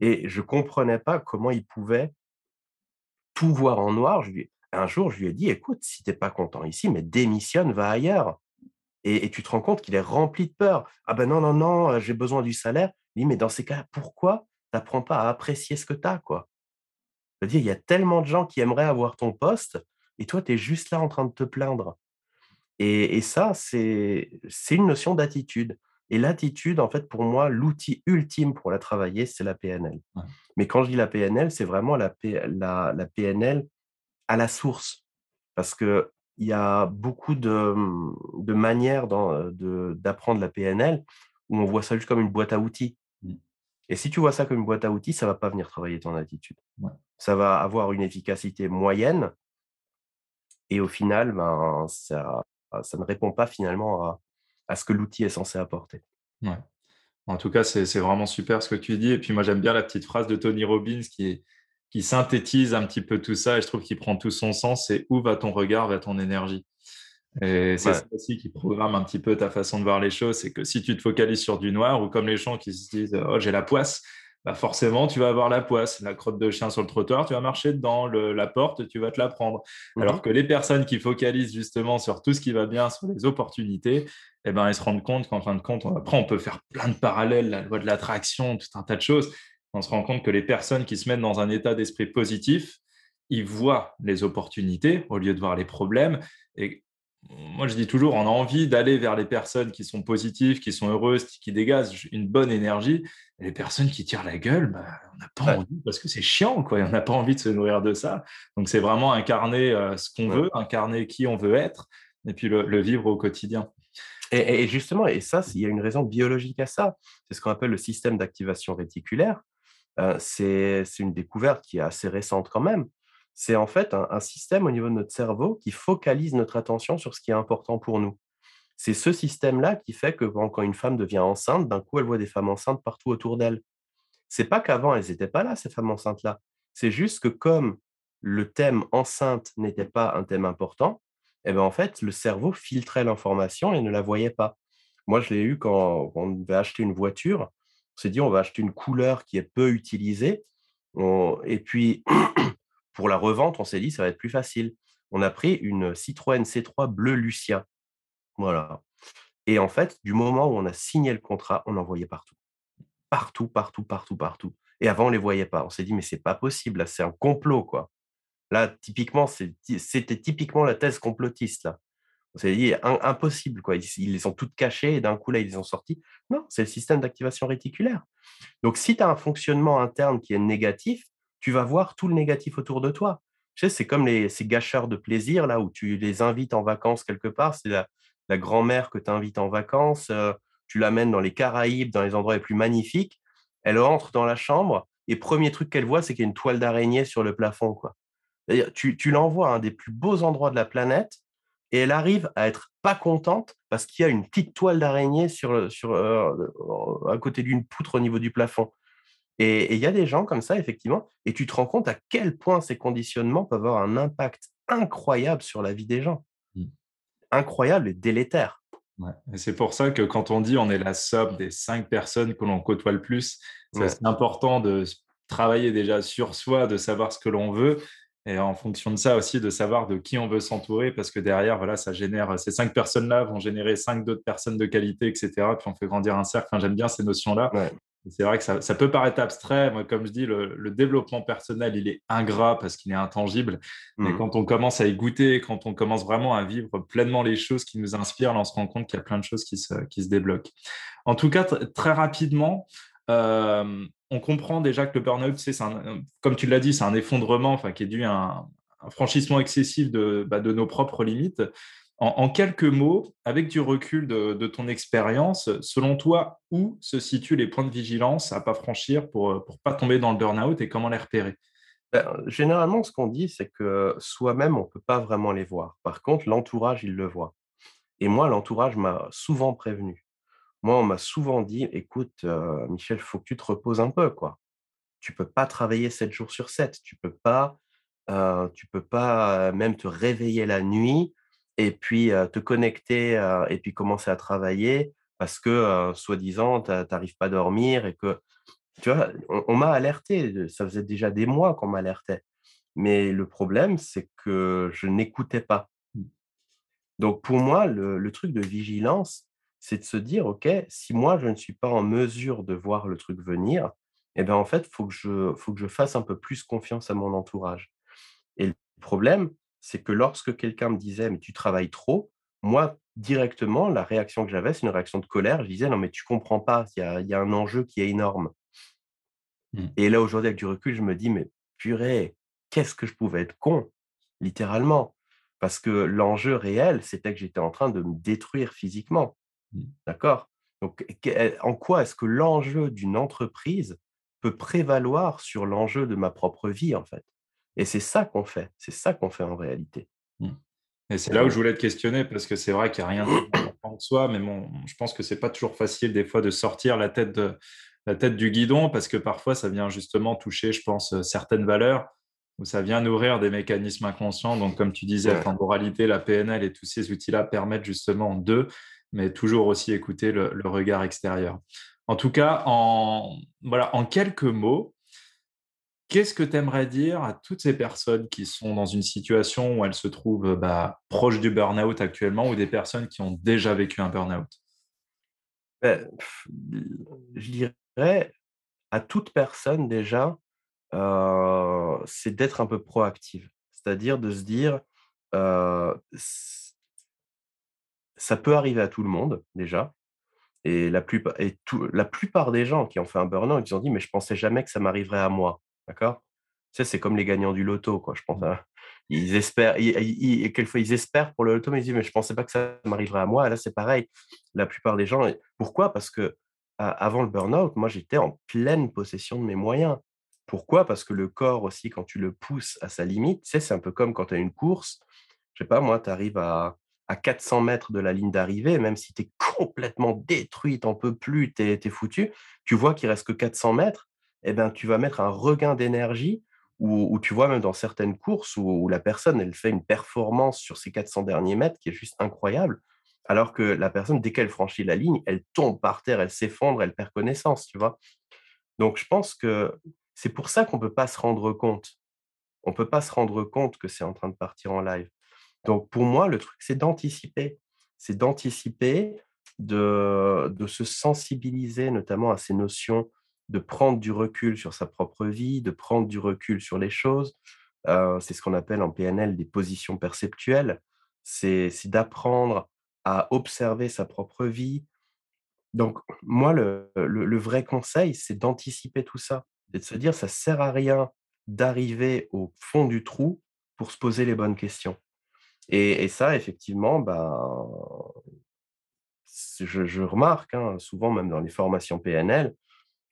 S2: Et je ne comprenais pas comment ils pouvaient tout voir en noir. Un jour, je lui ai dit, écoute, si tu n'es pas content ici, mais démissionne, va ailleurs. Et, tu te rends compte qu'il est rempli de peur. Ah ben non, non, non, euh, j'ai besoin du salaire. Il mais dans ces cas, pourquoi tu n'apprends pas à apprécier ce que tu as quoi? Je dire, il y a tellement de gens qui aimeraient avoir ton poste, et toi, tu es juste là en train de te plaindre. Et, ça, c'est une notion d'attitude. Et l'attitude, en fait, pour moi, l'outil ultime pour la travailler, c'est la PNL. Mais quand je dis la PNL, c'est vraiment la, la, la PNL à la source. Parce qu'il y a beaucoup de, de manières d'apprendre la PNL où on voit ça juste comme une boîte à outils. Mmh. Et si tu vois ça comme une boîte à outils, ça ne va pas venir travailler ton attitude. Ça va avoir une efficacité moyenne. Et au final, ben, ça, ça ne répond pas finalement à, à ce que l'outil est censé apporter.
S1: En tout cas, c'est vraiment super ce que tu dis. Et puis moi, j'aime bien la petite phrase de Tony Robbins qui synthétise un petit peu tout ça et je trouve qu'il prend tout son sens, c'est où va ton regard, va ton énergie? Et c'est ça aussi qui programme un petit peu ta façon de voir les choses, c'est que si tu te focalises sur du noir ou comme les gens qui se disent oh j'ai la poisse, bah forcément tu vas avoir la poisse, la crotte de chien sur le trottoir, tu vas marcher dedans, la porte, tu vas te la prendre. Mmh Alors que les personnes qui focalisent justement sur tout ce qui va bien, sur les opportunités, eh ben, elles se rendent compte qu'en fin de compte, après on peut faire plein de parallèles, la loi de l'attraction, tout un tas de choses, on se rend compte que les personnes qui se mettent dans un état d'esprit positif, ils voient les opportunités au lieu de voir les problèmes. Et moi, je dis toujours, on a envie d'aller vers les personnes qui sont positives, qui sont heureuses, qui dégagent une bonne énergie. Et les personnes qui tirent la gueule, bah, on n'a pas envie parce que c'est chiant, quoi. on n'a pas envie de se nourrir de ça. Donc, c'est vraiment incarner euh, ce qu'on veut, incarner qui on veut être, et puis le, vivre au quotidien.
S2: Et, justement, et ça, il y a une raison biologique à ça. C'est ce qu'on appelle le système d'activation réticulaire c'est une découverte qui est assez récente quand même. C'est en fait un, système au niveau de notre cerveau qui focalise notre attention sur ce qui est important pour nous. C'est ce système-là qui fait que quand une femme devient enceinte, d'un coup, elle voit des femmes enceintes partout autour d'elle. C'est pas qu'avant, elles n'étaient pas là, ces femmes enceintes-là. C'est juste que comme le thème enceinte n'était pas un thème important, eh ben en fait, le cerveau filtrait l'information et ne la voyait pas. Moi, je l'ai eu quand on devait acheter une voiture on s'est dit, on va acheter une couleur qui est peu utilisée. Et puis, pour la revente, on s'est dit, ça va être plus facile. On a pris une Citroën C3 bleu Lucia. Voilà. Et en fait, du moment où on a signé le contrat, on en voyait partout. Partout, partout, partout, partout. Et avant, on ne les voyait pas. On s'est dit, mais c'est pas possible, c'est un complot, quoi. Là, typiquement, c'était typiquement la thèse complotiste, là. On s'est dit, impossible, quoi. Ils, les ont toutes cachées et d'un coup, là, ils les ont sortis. Non, c'est le système d'activation réticulaire. Donc, si tu as un fonctionnement interne qui est négatif, tu vas voir tout le négatif autour de toi. C'est comme ces gâcheurs de plaisir, là, où tu les invites en vacances quelque part. C'est la, grand-mère que tu invites en vacances. Euh, tu l'amènes dans les Caraïbes, dans les endroits les plus magnifiques. Elle entre dans la chambre et premier truc qu'elle voit, c'est qu'il y a une toile d'araignée sur le plafond. Tu, l'envoies à un des plus beaux endroits de la planète et elle arrive à être pas contente parce qu'il y a une petite toile d'araignée sur, sur, euh, à côté d'une poutre au niveau du plafond. Et il y a des gens comme ça, effectivement, et tu te rends compte à quel point ces conditionnements peuvent avoir un impact incroyable sur la vie des gens. Mmh. Incroyable et délétère.
S1: Et c'est pour ça que quand on dit on est la somme des cinq personnes que l'on côtoie le plus, c'est important de travailler déjà sur soi, de savoir ce que l'on veut, et en fonction de ça aussi, de savoir de qui on veut s'entourer, parce que derrière, voilà, ça génère, ces cinq personnes-là vont générer cinq d'autres personnes de qualité, etc. Puis on fait grandir un cercle. J'aime bien ces notions-là. C'est vrai que ça, peut paraître abstrait. Moi, comme je dis, le, développement personnel, il est ingrat parce qu'il est intangible. Mais mmh. quand on commence à y goûter, quand on commence vraiment à vivre pleinement les choses qui nous inspirent, on se rend compte qu'il y a plein de choses qui se, qui se débloquent. En tout cas, très rapidement, euh, on comprend déjà que le burn-out, c'est comme tu l'as dit, c'est un effondrement enfin, qui est dû à un, franchissement excessif de, bah, de, nos propres limites. En, quelques mots, avec du recul de, ton expérience, selon toi, où se situent les points de vigilance à ne pas franchir pour ne pas tomber dans le burn-out et comment les repérer?
S2: Ben, Généralement, ce qu'on dit, c'est que soi-même, on ne peut pas vraiment les voir. Par contre, l'entourage, il le voit. Et moi, l'entourage m'a souvent prévenu. Moi, on m'a souvent dit, écoute, Michel, il faut que tu te reposes un peu. quoi. Tu peux pas travailler 7 jours sur 7. Tu peux tu peux pas même te réveiller la nuit et puis te connecter et puis commencer à travailler parce que, soi-disant, tu n'arrives pas à dormir et que, tu vois, on, m'a alerté, ça faisait déjà des mois qu'on m'alertait. Mais le problème, c'est que je n'écoutais pas. Donc, pour moi, le, truc de vigilance, c'est de se dire, OK, si moi, je ne suis pas en mesure de voir le truc venir, eh ben, en fait, il faut, faut que je fasse un peu plus confiance à mon entourage. Et le problème, c'est que lorsque quelqu'un me disait mais tu travailles trop, moi directement la réaction que j'avais c'est une réaction de colère. Je disais non mais tu comprends pas, il y a, un enjeu qui est énorme. Mmh. Et là aujourd'hui avec du recul je me dis mais purée qu'est-ce que je pouvais être con littéralement? Parce que l'enjeu réel c'était que j'étais en train de me détruire physiquement. Mmh. D'accord? Donc en quoi est-ce que l'enjeu d'une entreprise peut prévaloir sur l'enjeu de ma propre vie en fait? Et c'est ça qu'on fait, c'est ça qu'on fait en réalité.
S1: Mmh. Et c'est là où je voulais te questionner, parce que c'est vrai qu'il n'y a rien de soi, mais bon, je pense que c'est pas toujours facile des fois de sortir la tête, de, la tête du guidon, parce que parfois ça vient justement toucher, je pense, certaines valeurs, où ça vient nourrir des mécanismes inconscients. Donc, comme tu disais, la moralité, la PNL et tous ces outils-là permettent justement de, mais toujours aussi écouter le, le regard extérieur. En tout cas, en, voilà, en quelques mots, Qu'est-ce que tu aimerais dire à toutes ces personnes qui sont dans une situation où elles se trouvent bah, proches du burn-out actuellement ou des personnes qui ont déjà vécu un burn-out?
S2: Ben, Je dirais à toute personne déjà, euh, c'est d'être un peu proactive. C'est-à-dire de se dire, euh, ça peut arriver à tout le monde déjà. Et la, plupart, et la plupart des gens qui ont fait un burn-out, ils ont dit, mais je pensais jamais que ça m'arriverait à moi. D'accord? Tu sais, c'est comme les gagnants du loto, quoi, je pense. Mmh. Hein. Ils espèrent, ils, quelquefois, ils espèrent pour le loto, mais ils disent, mais je ne pensais pas que ça m'arriverait à moi. là, c'est pareil. La plupart des gens. Pourquoi? Parce que avant le burn-out, moi, j'étais en pleine possession de mes moyens. Pourquoi? Parce que le corps aussi, quand tu le pousses à sa limite, tu sais, c'est un peu comme quand tu as une course. Je sais pas, moi, tu arrives à, à 400 mètres de la ligne d'arrivée, même si tu es complètement détruit, tu n'en peux plus, tu es, foutu, tu vois qu'il reste que 400 mètres, eh ben, tu vas mettre un regain d'énergie où, tu vois même dans certaines courses où, la personne, elle fait une performance sur ces 400 derniers mètres qui est juste incroyable, alors que la personne, dès qu'elle franchit la ligne, elle tombe par terre, elle s'effondre, elle perd connaissance, tu vois? Donc, je pense que c'est pour ça qu'on ne peut pas se rendre compte. On ne peut pas se rendre compte que c'est en train de partir en live. Donc, pour moi, le truc, c'est d'anticiper. C'est d'anticiper, de, de se sensibiliser notamment à ces notions de prendre du recul sur sa propre vie, de prendre du recul sur les choses, c'est ce qu'on appelle en PNL des positions perceptuelles. C'est d'apprendre à observer sa propre vie. Donc, moi, le, le, vrai conseil, c'est d'anticiper tout ça. C'est de se dire, ça sert à rien d'arriver au fond du trou pour se poser les bonnes questions. Et, ça, effectivement, ben, je, remarque, hein, souvent même dans les formations PNL,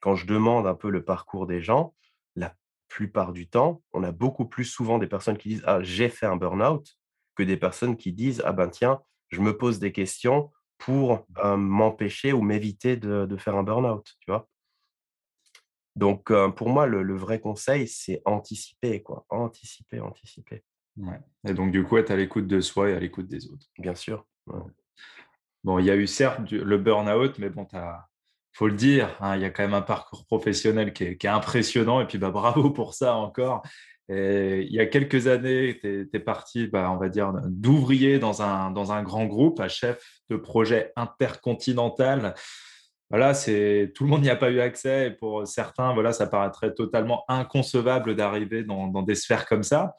S2: quand je demande un peu le parcours des gens, la plupart du temps, on a beaucoup plus souvent des personnes qui disent Ah, j'ai fait un burn-out que des personnes qui disent Ah ben tiens, je me pose des questions pour m'empêcher ou m'éviter de, faire un burn-out, tu vois? Donc, pour moi, le, vrai conseil, c'est anticiper, quoi. Anticiper, anticiper.
S1: Ouais. Et donc, du coup, être à l'écoute de soi et à l'écoute des autres.
S2: Bien sûr.
S1: Bon, il y a eu certes le burn-out, mais bon, il faut le dire, hein, il y a quand même un parcours professionnel qui est, impressionnant. Et puis, bah, bravo pour ça encore. Il y a quelques années, tu es, parti, bah, on va dire, d'ouvrier dans un, dans un grand groupe, à chef de projet intercontinental. Voilà, c'est tout le monde n'y a pas eu accès. Et pour certains, voilà, ça paraîtrait totalement inconcevable d'arriver dans, des sphères comme ça.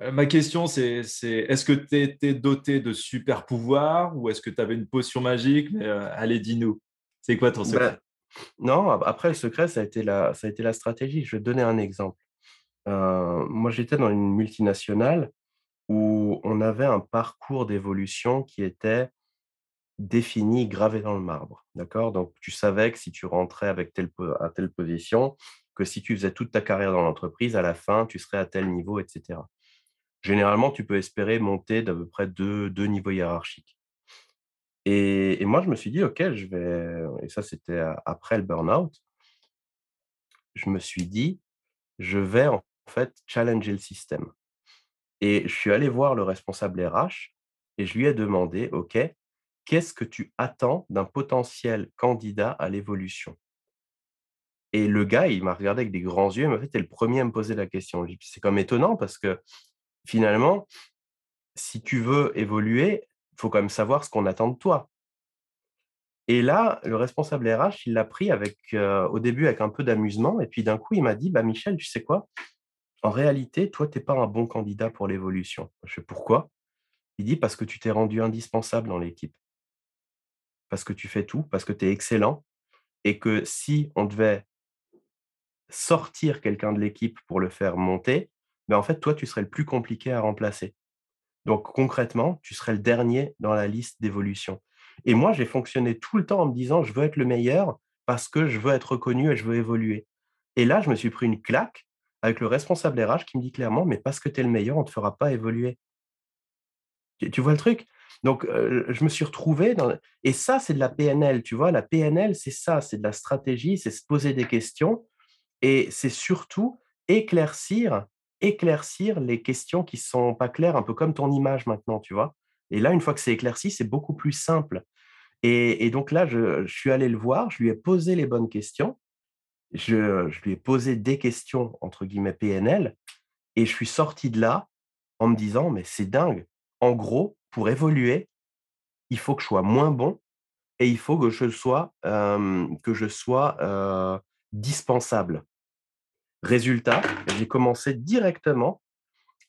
S1: Euh, ma question, c'est est-ce que tu étais doté de super pouvoirs ou est-ce que tu avais une potion magique? Euh, allez, dis-nous. C'est quoi ton secret? ben,
S2: Non, après, le secret, ça a, été la, ça a été la stratégie. Je vais te donner un exemple. Euh, moi, j'étais dans une multinationale où on avait un parcours d'évolution qui était défini, gravé dans le marbre. D'accord? Donc, tu savais que si tu rentrais avec telle, à telle position, que si tu faisais toute ta carrière dans l'entreprise, à la fin, tu serais à tel niveau, etc. Généralement, tu peux espérer monter d'à peu près deux, deux niveaux hiérarchiques. Et, moi, je me suis dit, OK, je vais, et ça, c'était après le burn-out, je me suis dit, je vais en fait challenger le système. Et je suis allé voir le responsable RH et je lui ai demandé, OK, qu'est-ce que tu attends d'un potentiel candidat à l'évolution? Et le gars, il m'a regardé avec des grands yeux, il m'a fait, tu es le premier à me poser la question. C'est comme étonnant parce que finalement, si tu veux évoluer, il faut quand même savoir ce qu'on attend de toi. Et là, le responsable RH, il l'a pris avec, au début avec un peu d'amusement, et puis d'un coup, il m'a dit, bah Michel, tu sais quoi? En réalité, toi, tu n'es pas un bon candidat pour l'évolution. Je sais pourquoi? Il dit parce que tu t'es rendu indispensable dans l'équipe. Parce que tu fais tout, parce que tu es excellent, et que si on devait sortir quelqu'un de l'équipe pour le faire monter, ben en fait, toi, tu serais le plus compliqué à remplacer. Donc concrètement, tu serais le dernier dans la liste d'évolution. Et moi, j'ai fonctionné tout le temps en me disant, je veux être le meilleur parce que je veux être reconnu et je veux évoluer. Et là, je me suis pris une claque avec le responsable RH qui me dit clairement, mais parce que tu es le meilleur, on ne te fera pas évoluer. Tu, vois le truc? Donc, je me suis retrouvé dans... Et ça, c'est de la PNL, tu vois? La PNL, c'est ça, c'est de la stratégie, c'est se poser des questions et c'est surtout éclaircir, éclaircir les questions qui sont pas claires, un peu comme ton image maintenant, tu vois? Et là, une fois que c'est éclairci, c'est beaucoup plus simple. Et, donc là, je, suis allé le voir, je lui ai posé les bonnes questions, je, lui ai posé des questions, entre guillemets, PNL, et je suis sorti de là en me disant, mais c'est dingue. En gros, pour évoluer, il faut que je sois moins bon et il faut que je sois, que je sois dispensable. Résultat, j'ai commencé directement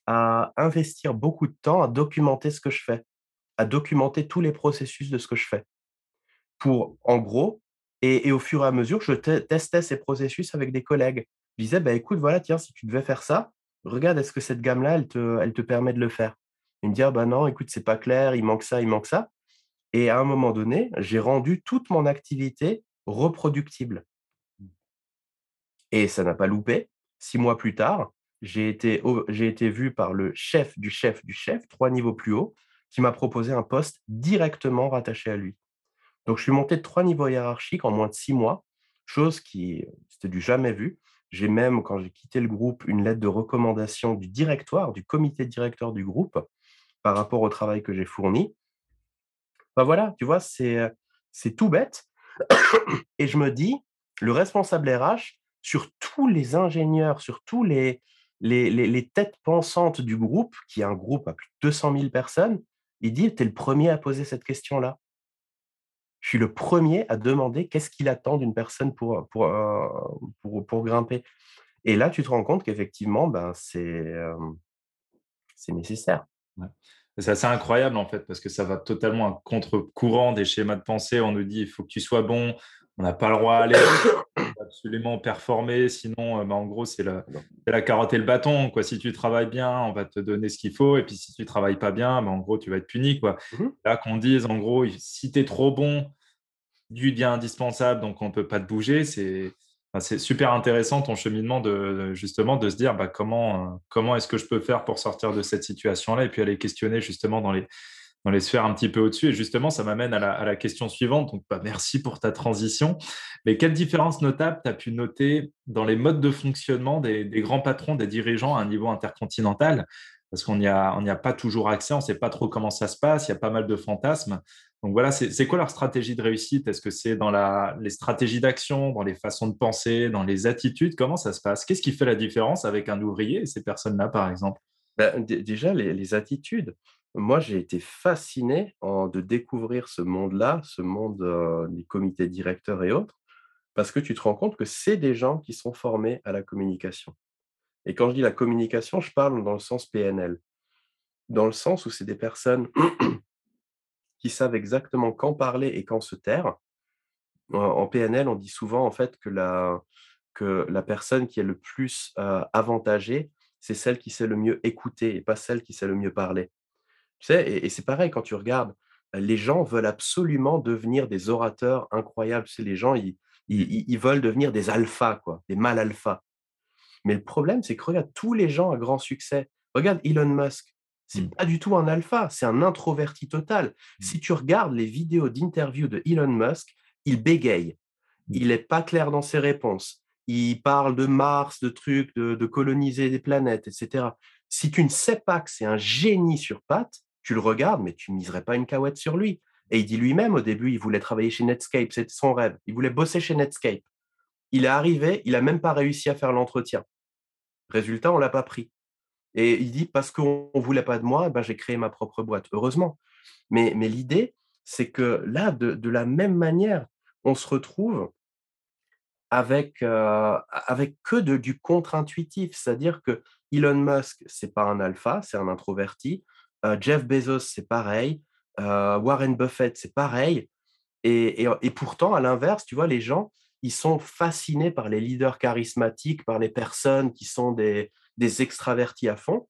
S2: à investir beaucoup de temps à documenter ce que je fais, à documenter tous les processus de ce que je fais. Pour, en gros, et, au fur et à mesure, je testais ces processus avec des collègues. Je disais, bah, écoute, voilà, tiens, si tu devais faire ça, regarde, est-ce que cette gamme-là, elle te, elle te permet de le faire? Il me dit, ah bah non, écoute, c'est pas clair, il manque ça, il manque ça. Et à un moment donné, j'ai rendu toute mon activité reproductible. Et ça n'a pas loupé. Six mois plus tard, j'ai été, j'ai été vu par le chef du chef du chef, trois niveaux plus haut, qui m'a proposé un poste directement rattaché à lui. Donc, je suis monté de trois niveaux hiérarchiques en moins de six mois, chose qui, c'était du jamais vu. J'ai même, quand j'ai quitté le groupe, une lettre de recommandation du directoire, du comité directeur du groupe, par rapport au travail que j'ai fourni. Ben voilà, tu vois, c'est, c'est tout bête. Et je me dis, le responsable RH, sur tous les ingénieurs, sur tous les, têtes pensantes du groupe, qui est un groupe à plus de 200 000 personnes, il dit, tu es le premier à poser cette question-là. Je suis le premier à demander qu'est-ce qu'il attend d'une personne pour, euh, grimper. Et là, tu te rends compte qu'effectivement, ben, c'est nécessaire.
S1: C'est assez incroyable en fait, parce que ça va totalement à contre-courant des schémas de pensée. On nous dit il faut que tu sois bon, on n'a pas le droit à aller absolument performer, sinon, euh, bah, en gros, c'est la, la, carotte et le bâton. Quoi. Si tu travailles bien, on va te donner ce qu'il faut, et puis si tu ne travailles pas bien, bah, en gros, tu vas être puni. Quoi. Mmh Là, qu'on dise, en gros, si tu es trop bon, du bien indispensable, donc on ne peut pas te bouger, c'est c'est super intéressant ton cheminement de justement de se dire bah, comment, euh, comment est-ce que je peux faire pour sortir de cette situation-là et puis aller questionner justement dans les, dans les sphères un petit peu au-dessus. Et justement, ça m'amène à la, question suivante. Donc, bah, merci pour ta transition. Mais quelle différence notable tu as pu noter dans les modes de fonctionnement des, grands patrons, des dirigeants à un niveau intercontinental? Parce qu'on n'y a, pas toujours accès, on ne sait pas trop comment ça se passe, il y a pas mal de fantasmes. Donc voilà, c'est quoi leur stratégie de réussite? Est-ce que c'est dans les stratégies d'action, dans les façons de penser, dans les attitudes? Comment ça se passe? Qu'est-ce qui fait la différence avec un ouvrier et ces personnes-là, par exemple?
S2: Ben, Déjà, les, attitudes. Moi, j'ai été fasciné de découvrir ce monde-là, ce monde euh, des comités directeurs et autres, parce que tu te rends compte que c'est des gens qui sont formés à la communication. Et quand je dis la communication, je parle dans le sens PNL, dans le sens où c'est des personnes qui savent exactement quand parler et quand se taire. En PNL, on dit souvent en fait que la, que la personne qui est le plus avantagée, c'est celle qui sait le mieux écouter et pas celle qui sait le mieux parler. Tu sais, et, c'est pareil quand tu regardes, les gens veulent absolument devenir des orateurs incroyables. Tu les gens, ils, ils, ils veulent devenir des alphas, quoi, des mâles alphas. Mais le problème, c'est que regarde tous les gens à grand succès. Regarde Elon Musk. C'est n'est mmh. pas du tout un alpha, c'est un introverti total. Mmh. Si tu regardes les vidéos d'interview de Elon Musk, il bégaye. Mmh. Il n'est pas clair dans ses réponses. Il parle de Mars, de trucs, de, coloniser des planètes, etc. Si tu ne sais pas que c'est un génie sur pattes, tu le regardes, mais tu miserais pas une cahouette sur lui. Et il dit lui-même au début, il voulait travailler chez Netscape, c'était son rêve. Il voulait bosser chez Netscape. Il est arrivé, il n'a même pas réussi à faire l'entretien. Résultat, on l'a pas pris. Et il dit, parce qu'on ne voulait pas de moi, ben, j'ai créé ma propre boîte. Heureusement. Mais, mais l'idée, c'est que là, de, la même manière, on se retrouve avec, euh, avec que de, du contre-intuitif. C'est-à-dire que Elon Musk, c'est pas un alpha, c'est un introverti. Euh, Jeff Bezos, c'est pareil. Euh, Warren Buffett, c'est pareil. Et, et, et, pourtant, à l'inverse, tu vois, les gens, ils sont fascinés par les leaders charismatiques, par les personnes qui sont des, des extravertis à fond.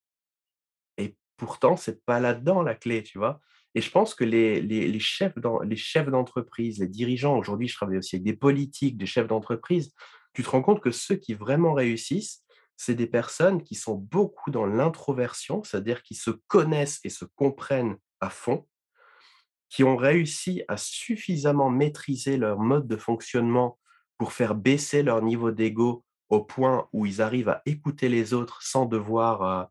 S2: Et pourtant, c'est pas là-dedans la clé, tu vois. Et je pense que les, les, chefs d'entreprise, les dirigeants, aujourd'hui, je travaille aussi avec des politiques, des chefs d'entreprise, tu te rends compte que ceux qui vraiment réussissent, c'est des personnes qui sont beaucoup dans l'introversion, c'est-à-dire qui se connaissent et se comprennent à fond, qui ont réussi à suffisamment maîtriser leur mode de fonctionnement pour faire baisser leur niveau d'ego au point où ils arrivent à écouter les autres sans devoir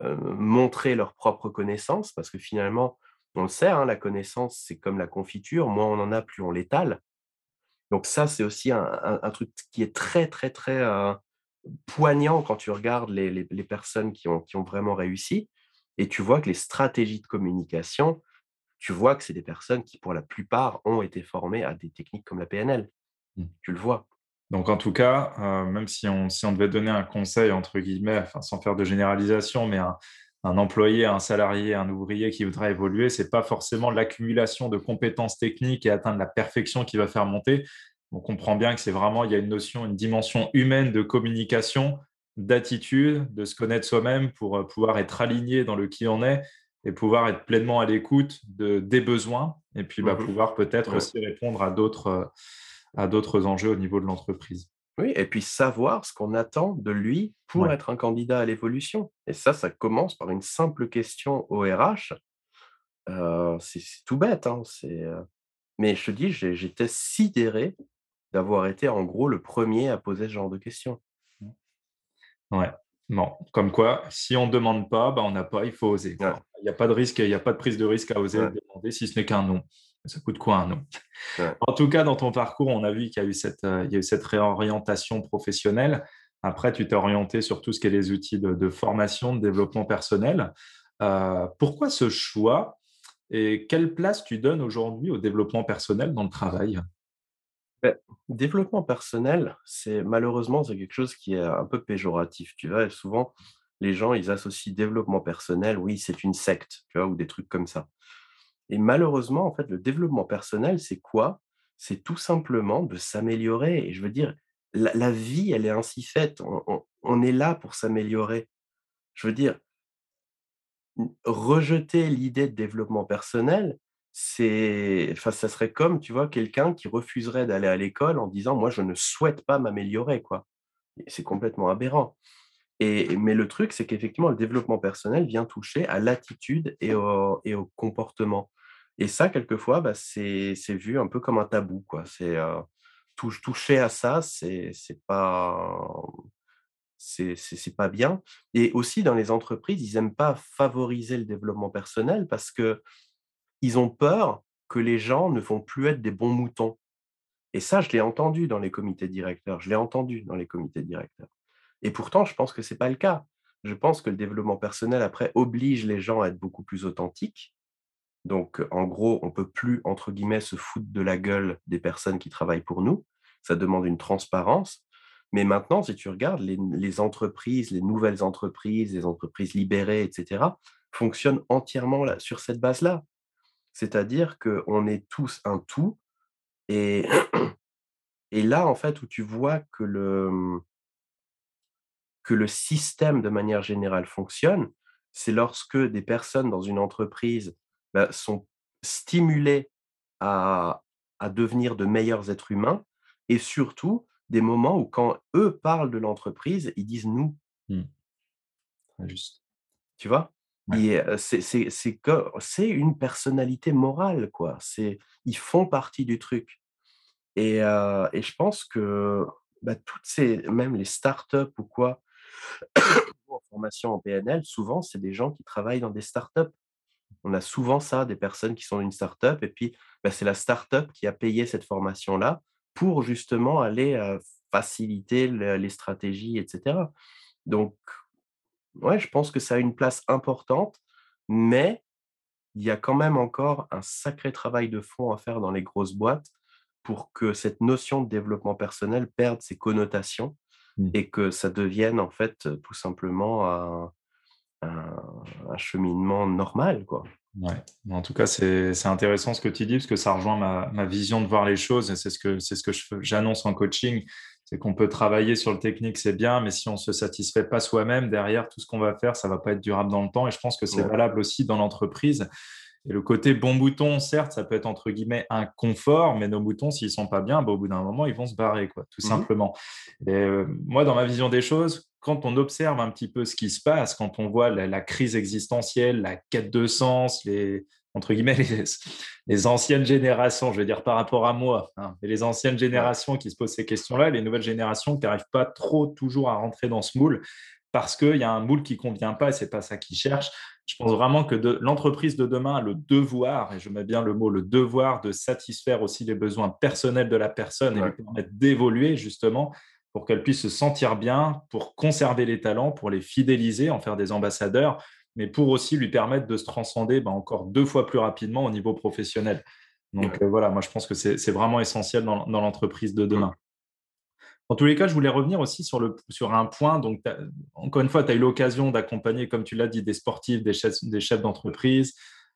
S2: montrer leur propre connaissance, parce que finalement, on le sait, hein, la connaissance, c'est comme la confiture, moins on en a, plus on l'étale. Donc ça, c'est aussi un, truc qui est très, très, très poignant quand tu regardes les, personnes qui ont, qui ont vraiment réussi, et tu vois que les stratégies de communication, tu vois que c'est des personnes qui, pour la plupart, ont été formées à des techniques comme la PNL. Mmh. Tu le vois.
S1: Donc, en tout cas, euh, même si on, si on devait donner un conseil, entre guillemets, enfin, sans faire de généralisation, mais un, un, employé, un salarié, un ouvrier qui voudrait évoluer, ce n'est pas forcément l'accumulation de compétences techniques et atteindre la perfection qui va faire monter. On comprend bien que c'est vraiment, il y a une notion, une dimension humaine de communication, d'attitude, de se connaître soi-même pour euh, pouvoir être aligné dans le qui on est et pouvoir être pleinement à l'écoute de, des besoins et puis bah, mmh pouvoir peut-être aussi répondre à d'autres euh, à d'autres enjeux au niveau de l'entreprise.
S2: Oui, et puis savoir ce qu'on attend de lui pour être un candidat à l'évolution. Et ça, ça commence par une simple question au RH. Euh, c'est tout bête, hein, euh, mais je te dis, j'étais sidéré d'avoir été en gros le premier à poser ce genre de questions.
S1: Ouais. Bon, comme quoi, si on ne demande pas, bah on n'a pas, il faut oser. Il n'y a pas de risque, il n'y a pas de prise de risque à oser demander si ce n'est qu'un non. Ça coûte quoi un nom En tout cas, dans ton parcours, on a vu qu'il y a eu cette, euh, eu cette réorientation professionnelle. Après, tu t'es orienté sur tout ce qui est les outils de, formation, de développement personnel. Euh, pourquoi ce choix et quelle place tu donnes aujourd'hui au développement personnel dans le travail?
S2: Beh, développement personnel, c'est malheureusement, c'est quelque chose qui est un peu péjoratif, tu vois? Et souvent, les gens, ils associent développement personnel, oui, c'est une secte, tu vois? Ou des trucs comme ça. Et malheureusement, en fait, le développement personnel, c'est quoi? C'est tout simplement de s'améliorer et je veux dire, la vie, elle est ainsi faite. On est là pour s'améliorer. Je veux dire, rejeter l'idée de développement personnel, c'est ça serait comme, tu vois, quelqu'un qui refuserait d'aller à l'école en disant: «Moi, je ne souhaite pas m'améliorer», quoi. C'est complètement aberrant. Et mais le truc, c'est qu'effectivement, le développement personnel vient toucher à l'attitude et au et au comportement. Et ça, quelquefois, bah, c'est vu un peu comme un tabou, quoi. C'est, touche toucher à ça, c'est pas c'est pas bien et aussi dans les entreprises, ils aiment pas favoriser le développement personnel parce que ils ont peur que les gens ne vont plus être des bons moutons et ça, je l'ai entendu dans les comités directeurs, je l'ai entendu dans les comités directeurs et pourtant, je pense que c'est pas le cas. Je pense que le développement personnel, après, oblige les gens à être beaucoup plus authentiques. Donc, en gros, on peut plus, entre guillemets, «se foutre de la gueule» des personnes qui travaillent pour nous. Ça demande une transparence mais maintenant, si tu regardes, les entreprises, les nouvelles entreprises, les entreprises libérées et cetera, fonctionnent entièrement sur cette base-là. C'est-à-dire qu'on est tous un tout et et là, en fait, où tu vois que le, mmh, que le système, de manière générale, fonctionne, c'est lorsque des personnes dans une entreprise, bah, sont stimulées à à devenir de meilleurs êtres humains et surtout des moments où quand eux parlent de l'entreprise, ils disent «nous».
S1: Mmh, juste.
S2: Tu vois? C'est une personnalité morale, quoi. Ils font partie du truc et et je pense que, bah, toutes ces même les startups ou quoi, en formation en PNL, souvent, c'est des gens qui travaillent dans des startups. On a souvent ça, des personnes qui sont dans une startup et puis, bah, c'est la startup qui a payé cette formation-là pour justement aller, faciliter le les stratégies et cetera. Donc Ouais, je pense que ça a une place importante, mais il y a quand même encore un sacré travail de fond à faire dans les grosses boîtes pour que cette notion de développement personnel perde ses connotations
S1: mmh.
S2: et que ça devienne en fait, tout simplement un un un cheminement normal, quoi.
S1: Ouais. En tout cas, c'est intéressant ce que tu dis parce que ça rejoint ma ma vision de voir les choses et c'est ce que ce que j'annonce en coaching. C'est qu'on peut travailler sur le technique, c'est bien, mais si on se satisfait pas soi-même, derrière, tout ce qu'on va faire, ça va pas être durable dans le temps et je pense que c'est
S2: Ouais,
S1: valable aussi dans l'entreprise. Et le côté bon bouton, certes, ça peut être entre guillemets un confort, mais nos boutons, s'ils sont pas bien, bah, au bout d'un moment, ils vont se barrer, quoi, tout
S2: mmh
S1: simplement. Et euh, moi, dans ma vision des choses, quand on observe un petit peu ce qui se passe, quand on voit la, la crise existentielle, la quête de sens, les entre guillemets les, les anciennes générations, je veux dire par rapport à moi, hein, et les anciennes générations qui se posent ces questions-là, les nouvelles générations qui n'arrivent pas trop toujours à rentrer dans ce moule parce qu'il y a un moule qui convient pas et c'est pas ça qu'ils cherchent. Je pense vraiment que de, l'entreprise de demain a le devoir, et je mets bien le mot, le devoir de satisfaire aussi les besoins personnels de la personne et lui
S2: ouais,
S1: permettre d'évoluer justement pour qu'elle puisse se sentir bien, pour conserver les talents, pour les fidéliser, en faire des ambassadeurs, mais pour aussi lui permettre de se transcender ben, encore deux fois plus rapidement au niveau professionnel. Donc euh, voilà, moi je pense que c'est vraiment essentiel dans, dans l'entreprise de demain. En tous les cas, je voulais revenir aussi sur, le, sur un point. Donc, encore une fois, tu as eu l'occasion d'accompagner, comme tu l'as dit, des sportifs, des chefs, des chefs d'entreprise,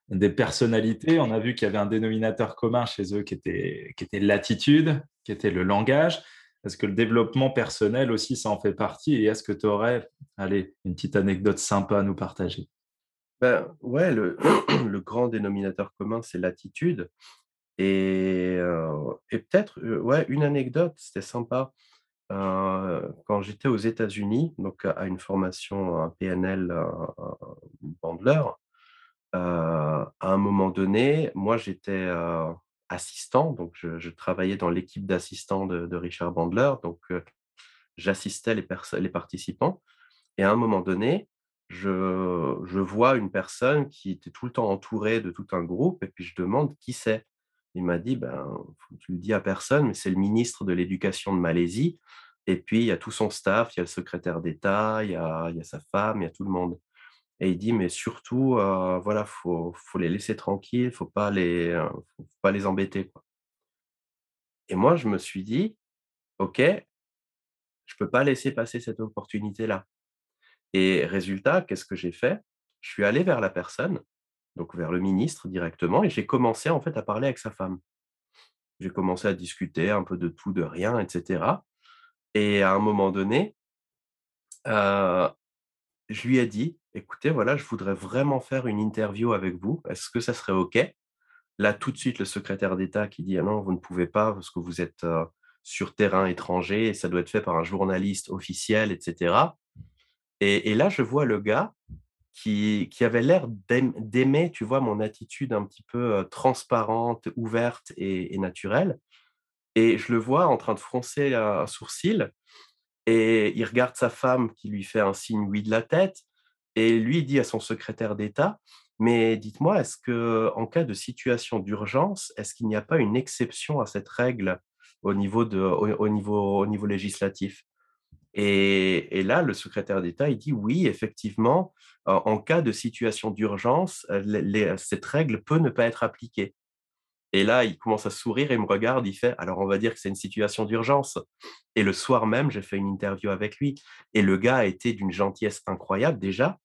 S1: des personnalités. On a vu qu'il y avait un dénominateur commun chez eux qui était, qui était l'attitude, qui était le langage. Est-ce que le développement personnel aussi, ça en fait partie? Et est-ce que tu aurais, allez, une petite anecdote sympa à nous partager?
S2: Ben, ouais, le grand dénominateur commun, c'est l'attitude. Et heu et peut-être, heu, ouais, une anecdote, c'était sympa. Heu, quand j'étais aux États-Unis, donc à une formation, PNL, Bandler, à un moment donné, moi j'étais, assistant, donc je travaillais dans l'équipe d'assistants de Richard Bandler, donc heu, j'assistais les participants. Et à un moment donné, je vois une personne qui était tout le temps entourée de tout un groupe. Et puis je demande: «Qui c'est?» il m'a dit: «Ben, tu le dis à personne, mais c'est le ministre de l'éducation de Malaisie. Et puis il y a tout son staff, il y a le secrétaire d'État, il y a sa femme, il y a tout le monde» et il dit: «Mais surtout, heu, voilà, faut faut les laisser tranquilles, faut pas les, heu, faut pas les embêter, quoi» Et moi, je me suis dit: «OK, je peux pas laisser passer cette opportunité-là». Et résultat, qu'est-ce que j'ai fait? Je suis allé vers la personne, donc vers le ministre directement et j'ai commencé en fait à parler avec sa femme. J'ai commencé à discuter un peu de tout, de rien et cetera et à un moment donné, heu, je lui ai dit: «Écoutez, voilà, je voudrais vraiment faire une interview avec vous. Est-ce que ça serait OK?» Là, tout de suite, le secrétaire d'État qui dit: «Ah non, vous ne pouvez pas parce que vous êtes, sur terrain étranger et ça doit être fait par un journaliste officiel» et cetera et là, je vois le gars qui qui avait l'air d'aim d'aimer, tu vois, mon attitude un petit peu, transparente, ouverte et naturelle et je le vois en train de froncer un sourcil et il regarde sa femme qui lui fait un signe oui de la tête et lui, dit à son secrétaire d'État: «Mais dites-moi, est-ce que en cas de situation d'urgence, est-ce qu'il n'y a pas une exception à cette règle au niveau législatif?» et là, le secrétaire d'État, il dit: «Oui, effectivement, en en cas de situation d'urgence, les cette règle peut ne pas être appliquée». Et là, il commence à sourire et me regarde, il fait: «Alors on va dire que c'est une situation d'urgence» et le soir même, j'ai fait une interview avec lui et le gars a été d'une gentillesse incroyable déjà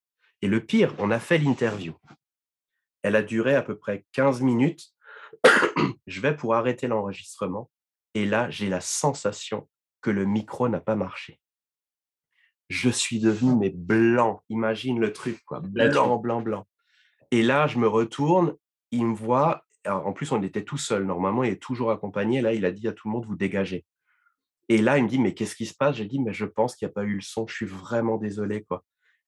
S2: et le pire, on a fait l'interview. Elle a duré à peu près 15 minutes. Je vais pour arrêter l'enregistrement et là, j'ai la sensation que le micro n'a pas marché. Je suis devenu mais blanc, imagine le truc quoi, blanc, blanc, blanc et là, je me retourne, il me voit alors en plus, on était tout seul. Normalement, il est toujours accompagné. Là, il a dit à tout le monde: «Vous dégagez» et là, il me dit: «Mais qu'est-ce qui se passe?» j'ai dit: «Mais je pense qu'il y a pas eu le son, je suis vraiment désolé, quoi»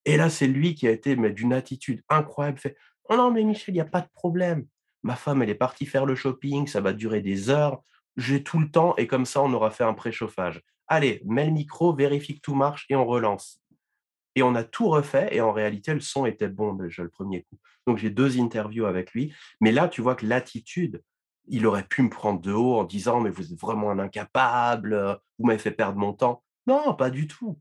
S2: et là, c'est lui qui a été d'une attitude incroyable, fait: «Non, non, mais Michel, il y a pas de problème. Ma femme, elle est partie faire le shopping, ça va durer des heures. J'ai tout le temps et comme ça, on aura fait un préchauffage. Allez, mets le micro, vérifie que tout marche et on relance» et on a tout refait et en réalité, le son était bon déjà le premier coup. Donc j'ai 2 interviews avec lui, mais là, tu vois que l'attitude, il aurait pu me prendre de haut en disant: «Mais vous êtes vraiment un incapable, heu, vous m'avez fait perdre mon temps». Non, pas du tout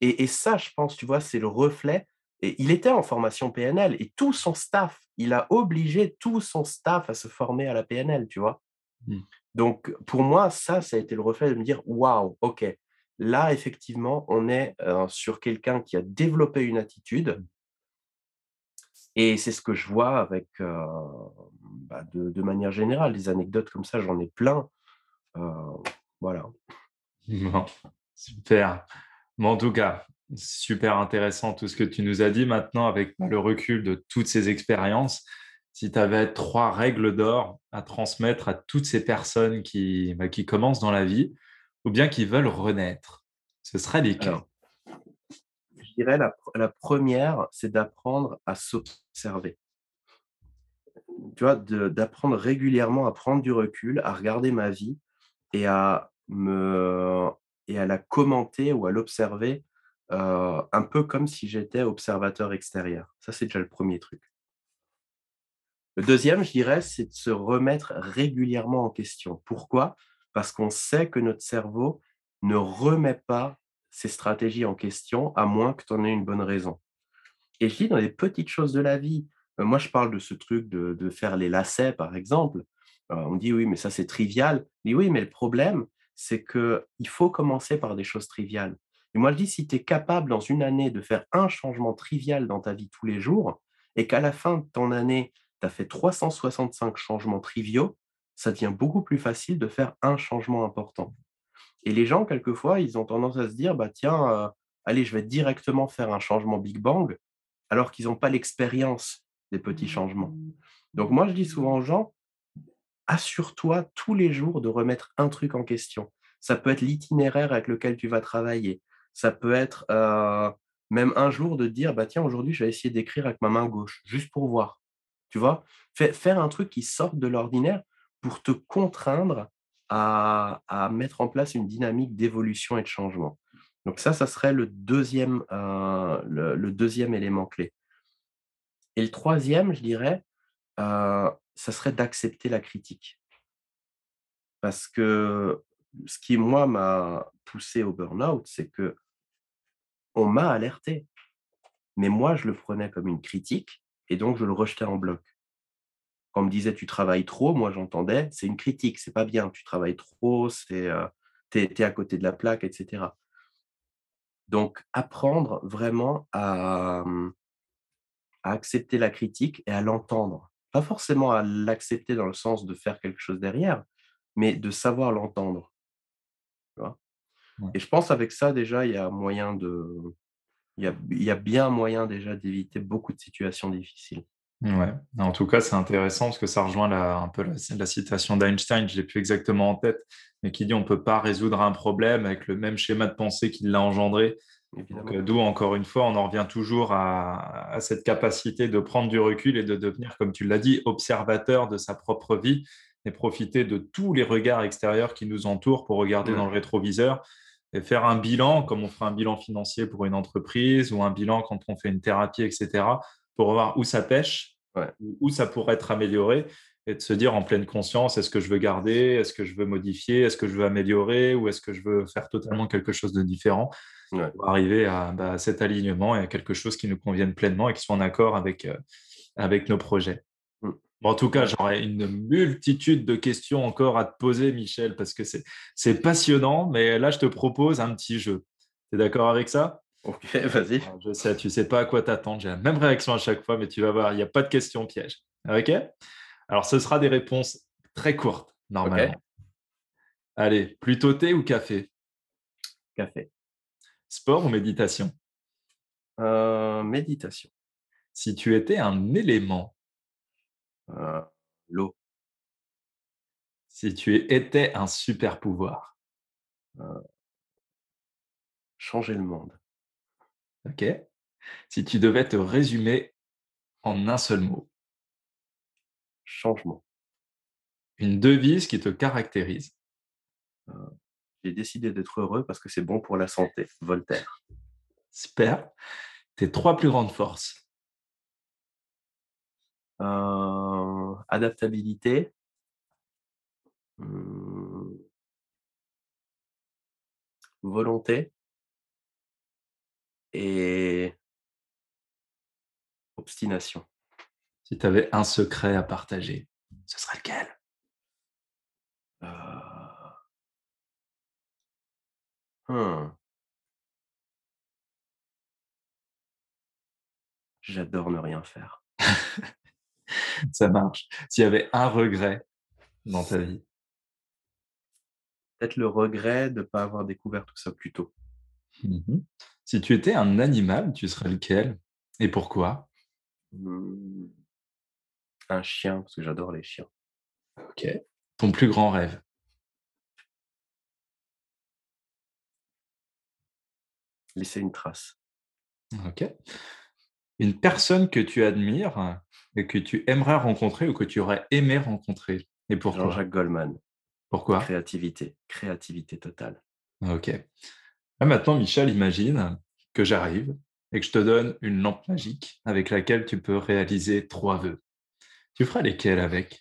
S2: et et ça, je pense, tu vois, c'est le reflet et il était en formation PNL et tout son staff, il a obligé tout son staff à se former à la PNL, tu vois?
S1: Mmh.
S2: Donc pour moi, ça, ça a été le reflet de me dire: «Waouh, OK, là, effectivement, on est, sur quelqu'un qui a développé une attitude» et c'est ce que je vois avec, bah, de de manière générale. Des anecdotes comme ça, j'en ai plein, voilà.
S1: Bon, super. Mais en tout cas, super intéressant tout ce que tu nous as dit. Maintenant, avec le recul de toutes ces expériences, si tu avais 3 règles d'or à transmettre à toutes ces personnes qui, bah, qui commencent dans la vie ou bien qui veulent renaître, ce seraient lesquelles?
S2: Je dirais la la 1 c'est d'apprendre à s'observer. Tu vois? D'apprendre régulièrement à prendre du recul, à regarder ma vie et à me et à la commenter ou à l'observer, un peu comme si j'étais observateur extérieur. Ça, c'est déjà le 1er truc. Le 2e, je dirais, c'est de se remettre régulièrement en question. Pourquoi? Parce qu'on sait que notre cerveau ne remet pas ses stratégies en question, à moins que tu en aies une bonne raison et je dis dans les petites choses de la vie, moi, je parle de ce truc de de faire les lacets, par exemple. Heu, on dit: «Oui, mais ça, c'est trivial». Dis: «Oui, mais le problème, c'est qu'il faut commencer par des choses triviales» et moi, je dis: «Si tu es capable dans une année de faire un changement trivial dans ta vie tous les jours et qu'à la fin de ton année, tu as fait 365 changements triviaux, ça devient beaucoup plus facile de faire un changement important» et les gens, quelquefois, ils ont tendance à se dire: «Bah, tiens, heu, allez, je vais directement faire un changement big bang», alors qu'ils ont pas l'expérience des petits changements. Donc moi, je dis souvent aux gens: «Assure-toi tous les jours de remettre un truc en question». Ça peut être l'itinéraire avec lequel tu vas travailler. Ça peut être, heu, même un jour de dire: «Bah, tiens, aujourd'hui, je vais essayer d'écrire avec ma main gauche», juste pour voir. Tu vois? Fai faire un truc qui sorte de l'ordinaire pour te contraindre à à mettre en place une dynamique d'évolution et de changement. Donc ça, ça serait le 2e, heu, le 2e élément clé et le 3e, je dirais, heu, ça serait d'accepter la critique. Parce que ce qui, moi, m'a poussé au burn-out, c'est qu'on m'a alerté, mais moi, je le prenais comme une critique et donc je le rejetais en bloc. quand on me disait: «Tu travailles trop», moi j'entendais: «C'est une critique, c'est pas bien, tu travailles trop, c'est, heu, tu es à côté de la plaque» et cetera. Donc apprendre vraiment mmh à accepter la critique et à l'entendre. Pas forcément à l'accepter dans le sens de faire quelque chose derrière, mais de savoir l'entendre?
S1: Ouais.
S2: Et je pense avec ça déjà, il y a moyen de il y a il y a bien moyen déjà d'éviter beaucoup de situations difficiles.
S1: Ouais. En tout cas, c'est intéressant parce que ça rejoint la un peu la la citation d'Einstein, je l'ai plus exactement en tête, mais qui dit: «On peut pas résoudre un problème avec le même schéma de pensée qui l'a engendré». Heu, d'où encore une fois, on en revient toujours à à cette capacité de prendre du recul et de devenir, comme tu l'as dit, observateur de sa propre vie et profiter de tous les regards extérieurs qui nous entourent pour regarder dans
S2: Ouais,
S1: le rétroviseur et faire un bilan, comme on ferait un bilan financier pour une entreprise ou un bilan quand on fait une thérapie et cetera, pour voir où ça pêche,
S2: ouais,
S1: où ça pourrait être amélioré et de se dire en pleine conscience: «Est-ce que je veux garder? Est-ce que je veux modifier? Est-ce que je veux améliorer? Ou est-ce que je veux faire totalement quelque chose de différent?»
S2: ouais.
S1: pour arriver à, bah, à cet alignement et à quelque chose qui nous convienne pleinement et qui soit en accord avec, heu, avec nos projets. Bon, en tout cas, j'aurais une multitude de questions encore à te poser, Michel, parce que c'est passionnant, mais là, je te propose un petit jeu. Tu es d'accord avec ça?
S2: OK, vas-y.
S1: Je sais, tu sais pas à quoi t'attendre, j'ai la même réaction à chaque fois, mais tu vas voir, il y a pas de questions pièges. OK? Alors, ce sera des réponses très courtes, normalement. Allez, plutôt thé ou café?
S2: Café.
S1: Sport ou méditation?
S2: Heu, méditation.
S1: Si tu étais un élément,
S2: Heu, l'eau.
S1: si tu étais un super pouvoir,
S2: Heu, changer le monde.
S1: OK? Si tu devais te résumer en un seul mot,
S2: Changement.
S1: une devise qui te caractérise.
S2: Heu, j'ai décidé d'être heureux parce que c'est bon pour la santé. Voltaire.
S1: Super. Tes 3 plus grandes forces.
S2: Heu, adaptabilité. Mmh, volonté et obstination.
S1: Si tu avais un secret à partager, ce serait lequel?
S2: Heu, mmh, j'adore ne rien faire.
S1: Ça marche. S'il y avait un regret dans ta vie?
S2: Peut-être le regret de ne pas avoir découvert tout ça plus tôt.
S1: Mmh Si tu étais un animal, tu serais lequel et pourquoi?
S2: Mmh, un chien, parce que j'adore les chiens.
S1: OK. Ton plus grand rêve?
S2: Laisser une trace.
S1: OK. Une personne que tu admires et que tu aimerais rencontrer ou que tu aurais aimé rencontrer et pourquoi?
S2: Jean-Jacques Goldman.
S1: Pourquoi?
S2: Créativité, créativité totale.
S1: OK. Là, maintenant, Michel, imagine que j'arrive et que je te donne une lampe magique avec laquelle tu peux réaliser 3 vœux. Tu feras lesquels avec?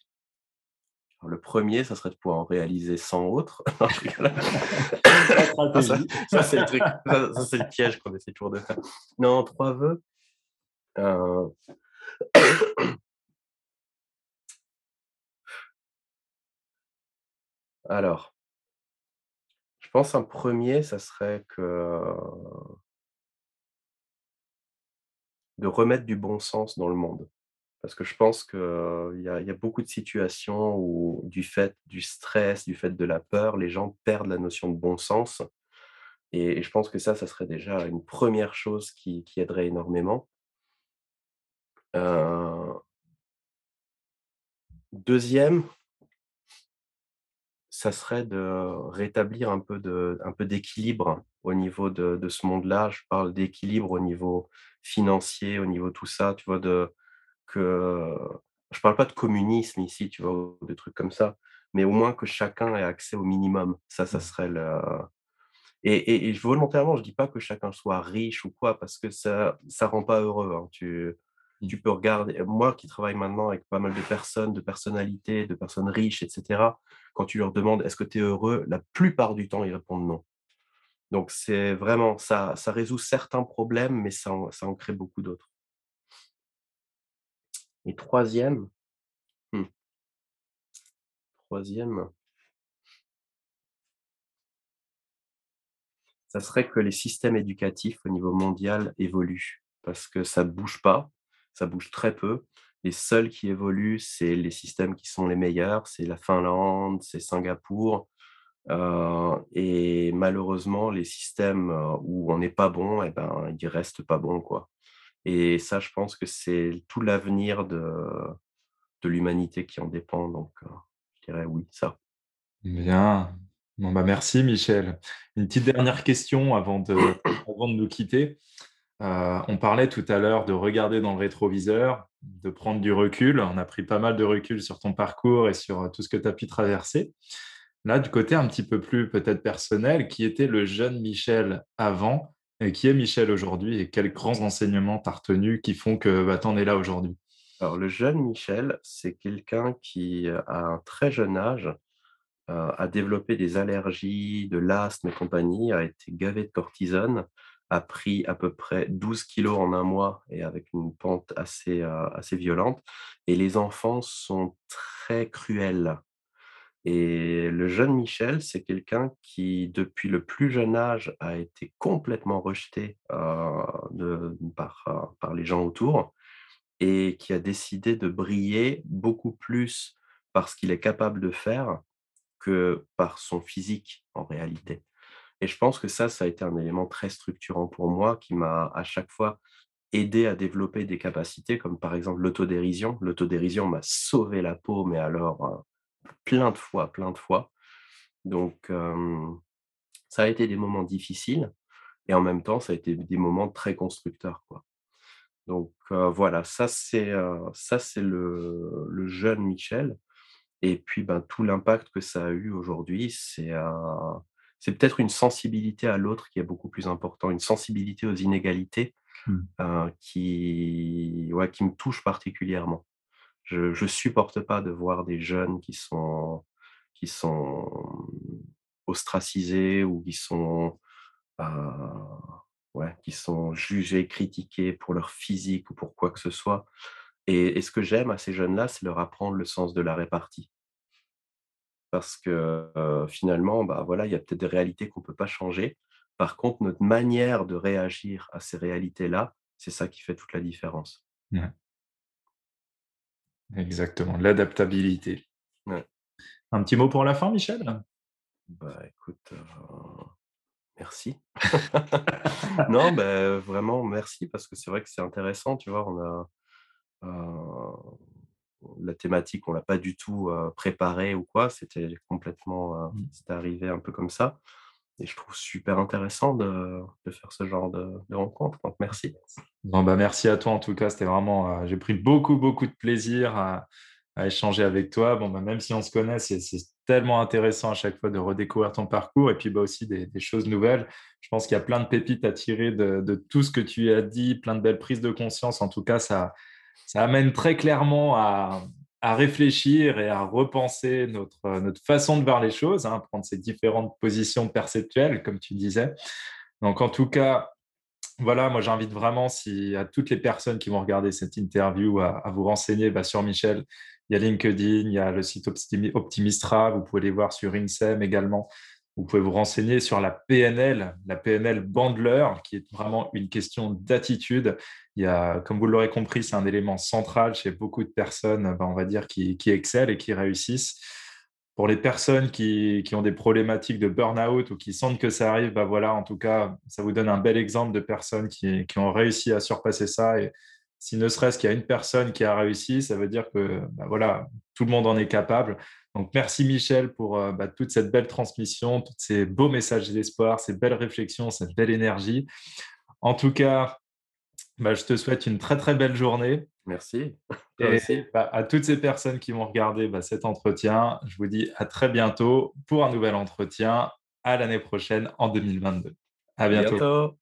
S2: Le premier, ça serait de pouvoir en réaliser 100 autres. Non, Ça ça
S1: stratégie.
S2: ça, c'est le truc, ça ça, c'est le piège qu'on essaie toujours de faire. Non, 3 vœux, heu, alors, je pense un premier, ça serait que de remettre du bon sens dans le monde. Parce que je pense qu'il y a beaucoup de situations où du fait du stress, du fait de la peur, les gens perdent la notion de bon sens et je pense que ça, ça serait déjà une première chose qui aiderait énormément. 2 ça serait de rétablir un peu de un peu d'équilibre au niveau de de ce monde-là. Je parle d'équilibre au niveau financier, au niveau tout ça, tu vois? De que je parle pas de communisme ici, tu vois? Ou des trucs comme ça, mais au moins que chacun ait accès au minimum. Ça, ça serait le et et et volontairement, je dis pas que chacun soit riche ou quoi, parce que ça ça rend pas heureux, hein. Tu
S1: Mmh.
S2: tu peux regarder moi qui travaille maintenant avec pas mal de personnes, de personnalités, de personnes riches et cetera, quand tu leur demandes: «Est-ce que tu es heureux?» la plupart du temps, ils répondent: «Non». Donc c'est vraiment ça ça résout certains problèmes, mais ça en ça en crée beaucoup d'autres. Et troisième, mmh, troisième ça serait que les systèmes éducatifs au niveau mondial évoluent parce que ça bouge pas, ça bouge très peu. Les seuls qui évoluent, c'est les systèmes qui sont les meilleurs, c'est la Finlande, c'est Singapour. Euh, et malheureusement, les systèmes euh, où on n'est pas bon, eh ben, ils restent pas bons. Quoi. Et ça, je pense que c'est tout l'avenir de, de l'humanité qui en dépend. Donc, euh, je dirais oui, ça.
S1: Bien. Bon, bah merci Michel. Une petite dernière question avant de, avant de nous quitter. Euh, on parlait tout à l'heure de regarder dans le rétroviseur, de prendre du recul. On a pris pas mal de recul sur ton parcours et sur tout ce que tu as pu traverser. Là, du côté un petit peu plus peut-être personnel, qui était le jeune Michel avant? Qui est Michel aujourd'hui et quels grands enseignements tu as retenus qui font que bah, tu en es là aujourd'hui?
S2: Alors, le jeune Michel, c'est quelqu'un qui, à un très jeune âge, euh, a développé des allergies, de l'asthme et compagnie, a été gavé de cortisone, a pris à peu près 12 kilos en un mois et avec une pente assez, euh, assez violente. Et les enfants sont très cruels. Et le jeune Michel, c'est quelqu'un qui, depuis le plus jeune âge, a été complètement rejeté par, euh, par les gens autour et qui a décidé de briller beaucoup plus par ce qu'il est capable de faire que par son physique en réalité. Et je pense que ça, ça a été un élément très structurant pour moi qui m'a à chaque fois aidé à développer des capacités comme par exemple l'autodérision. L'autodérision m'a sauvé la peau, mais alors plein de fois, plein de fois. Donc, ça a été des moments difficiles et en même temps, ça a été des moments très constructeurs. Quoi. Donc voilà, ça c'est le, le, jeune Michel. Et puis ben, tout l'impact que ça a eu aujourd'hui, c'est c'est peut-être une sensibilité à l'autre qui est beaucoup plus important, une sensibilité aux inégalités mmh. qui, ouais, qui me touche particulièrement. Je ne supporte pas de voir des jeunes qui sont, qui sont ostracisés ou qui sont, ouais, qui sont jugés, critiqués pour leur physique ou pour quoi que ce soit. Et, et ce que j'aime à ces jeunes-là, c'est leur apprendre le sens de la répartie parce que finalement, bah, voilà, il y a peut-être des réalités qu'on ne peut pas changer. Par contre, notre manière de réagir à ces réalités-là, c'est ça qui fait toute la différence.
S1: Exactement, l'adaptabilité. Un petit mot pour la fin, Michel?
S2: Bah, écoute, merci. non, bah, vraiment merci parce que c'est vrai que c'est intéressant, tu vois, on a, la thématique, on l'a pas du tout préparée ou quoi. C'était complètement, mmh. c'était arrivé un peu comme ça. Et je trouve super intéressant de, faire ce genre de, rencontre. Donc, merci.
S1: Bah, merci à toi en tout cas. C'était vraiment, j'ai pris beaucoup, beaucoup de plaisir à, échanger avec toi. Bon, bah, même si on se connaît, c'est tellement intéressant à chaque fois de redécouvrir ton parcours et puis bah, aussi des, choses nouvelles. Je pense qu'il y a plein de pépites à tirer de, de, tout ce que tu as dit, plein de belles prises de conscience. En tout cas, ça, ça amène très clairement à, réfléchir et à repenser notre, notre façon de voir les choses, hein, prendre ces différentes positions perceptuelles, comme tu disais. Donc, en tout cas, voilà, moi j'invite vraiment si, à toutes les personnes qui vont regarder cette interview à, vous renseigner bah, sur Michel. Il y a LinkedIn, il y a le site Optimistra, vous pouvez les voir sur INSEM également. Vous pouvez vous renseigner sur la PNL, la PNL Bandler, qui est vraiment une question d'attitude. Il y a, comme vous l'aurez compris, c'est un élément central chez beaucoup de personnes, ben, on va dire, qui, qui, excellent et qui réussissent. Pour les personnes qui, ont des problématiques de burn-out ou qui sentent que ça arrive, ben voilà, en tout cas, ça vous donne un bel exemple de personnes qui, ont réussi à surpasser ça. Et si ne serait-ce qu'il y a une personne qui a réussi, ça veut dire que ben voilà, tout le monde en est capable. Donc, merci Michel pour euh, bah, toute cette belle transmission, tous ces beaux messages d'espoir, ces belles réflexions, cette belle énergie. En tout cas, bah, je te souhaite une très très belle journée.
S2: Merci.
S1: Et bah, à toutes ces personnes qui vont regarder cet entretien, je vous dis à très bientôt pour un nouvel entretien. À l'année prochaine en 2022. À bientôt.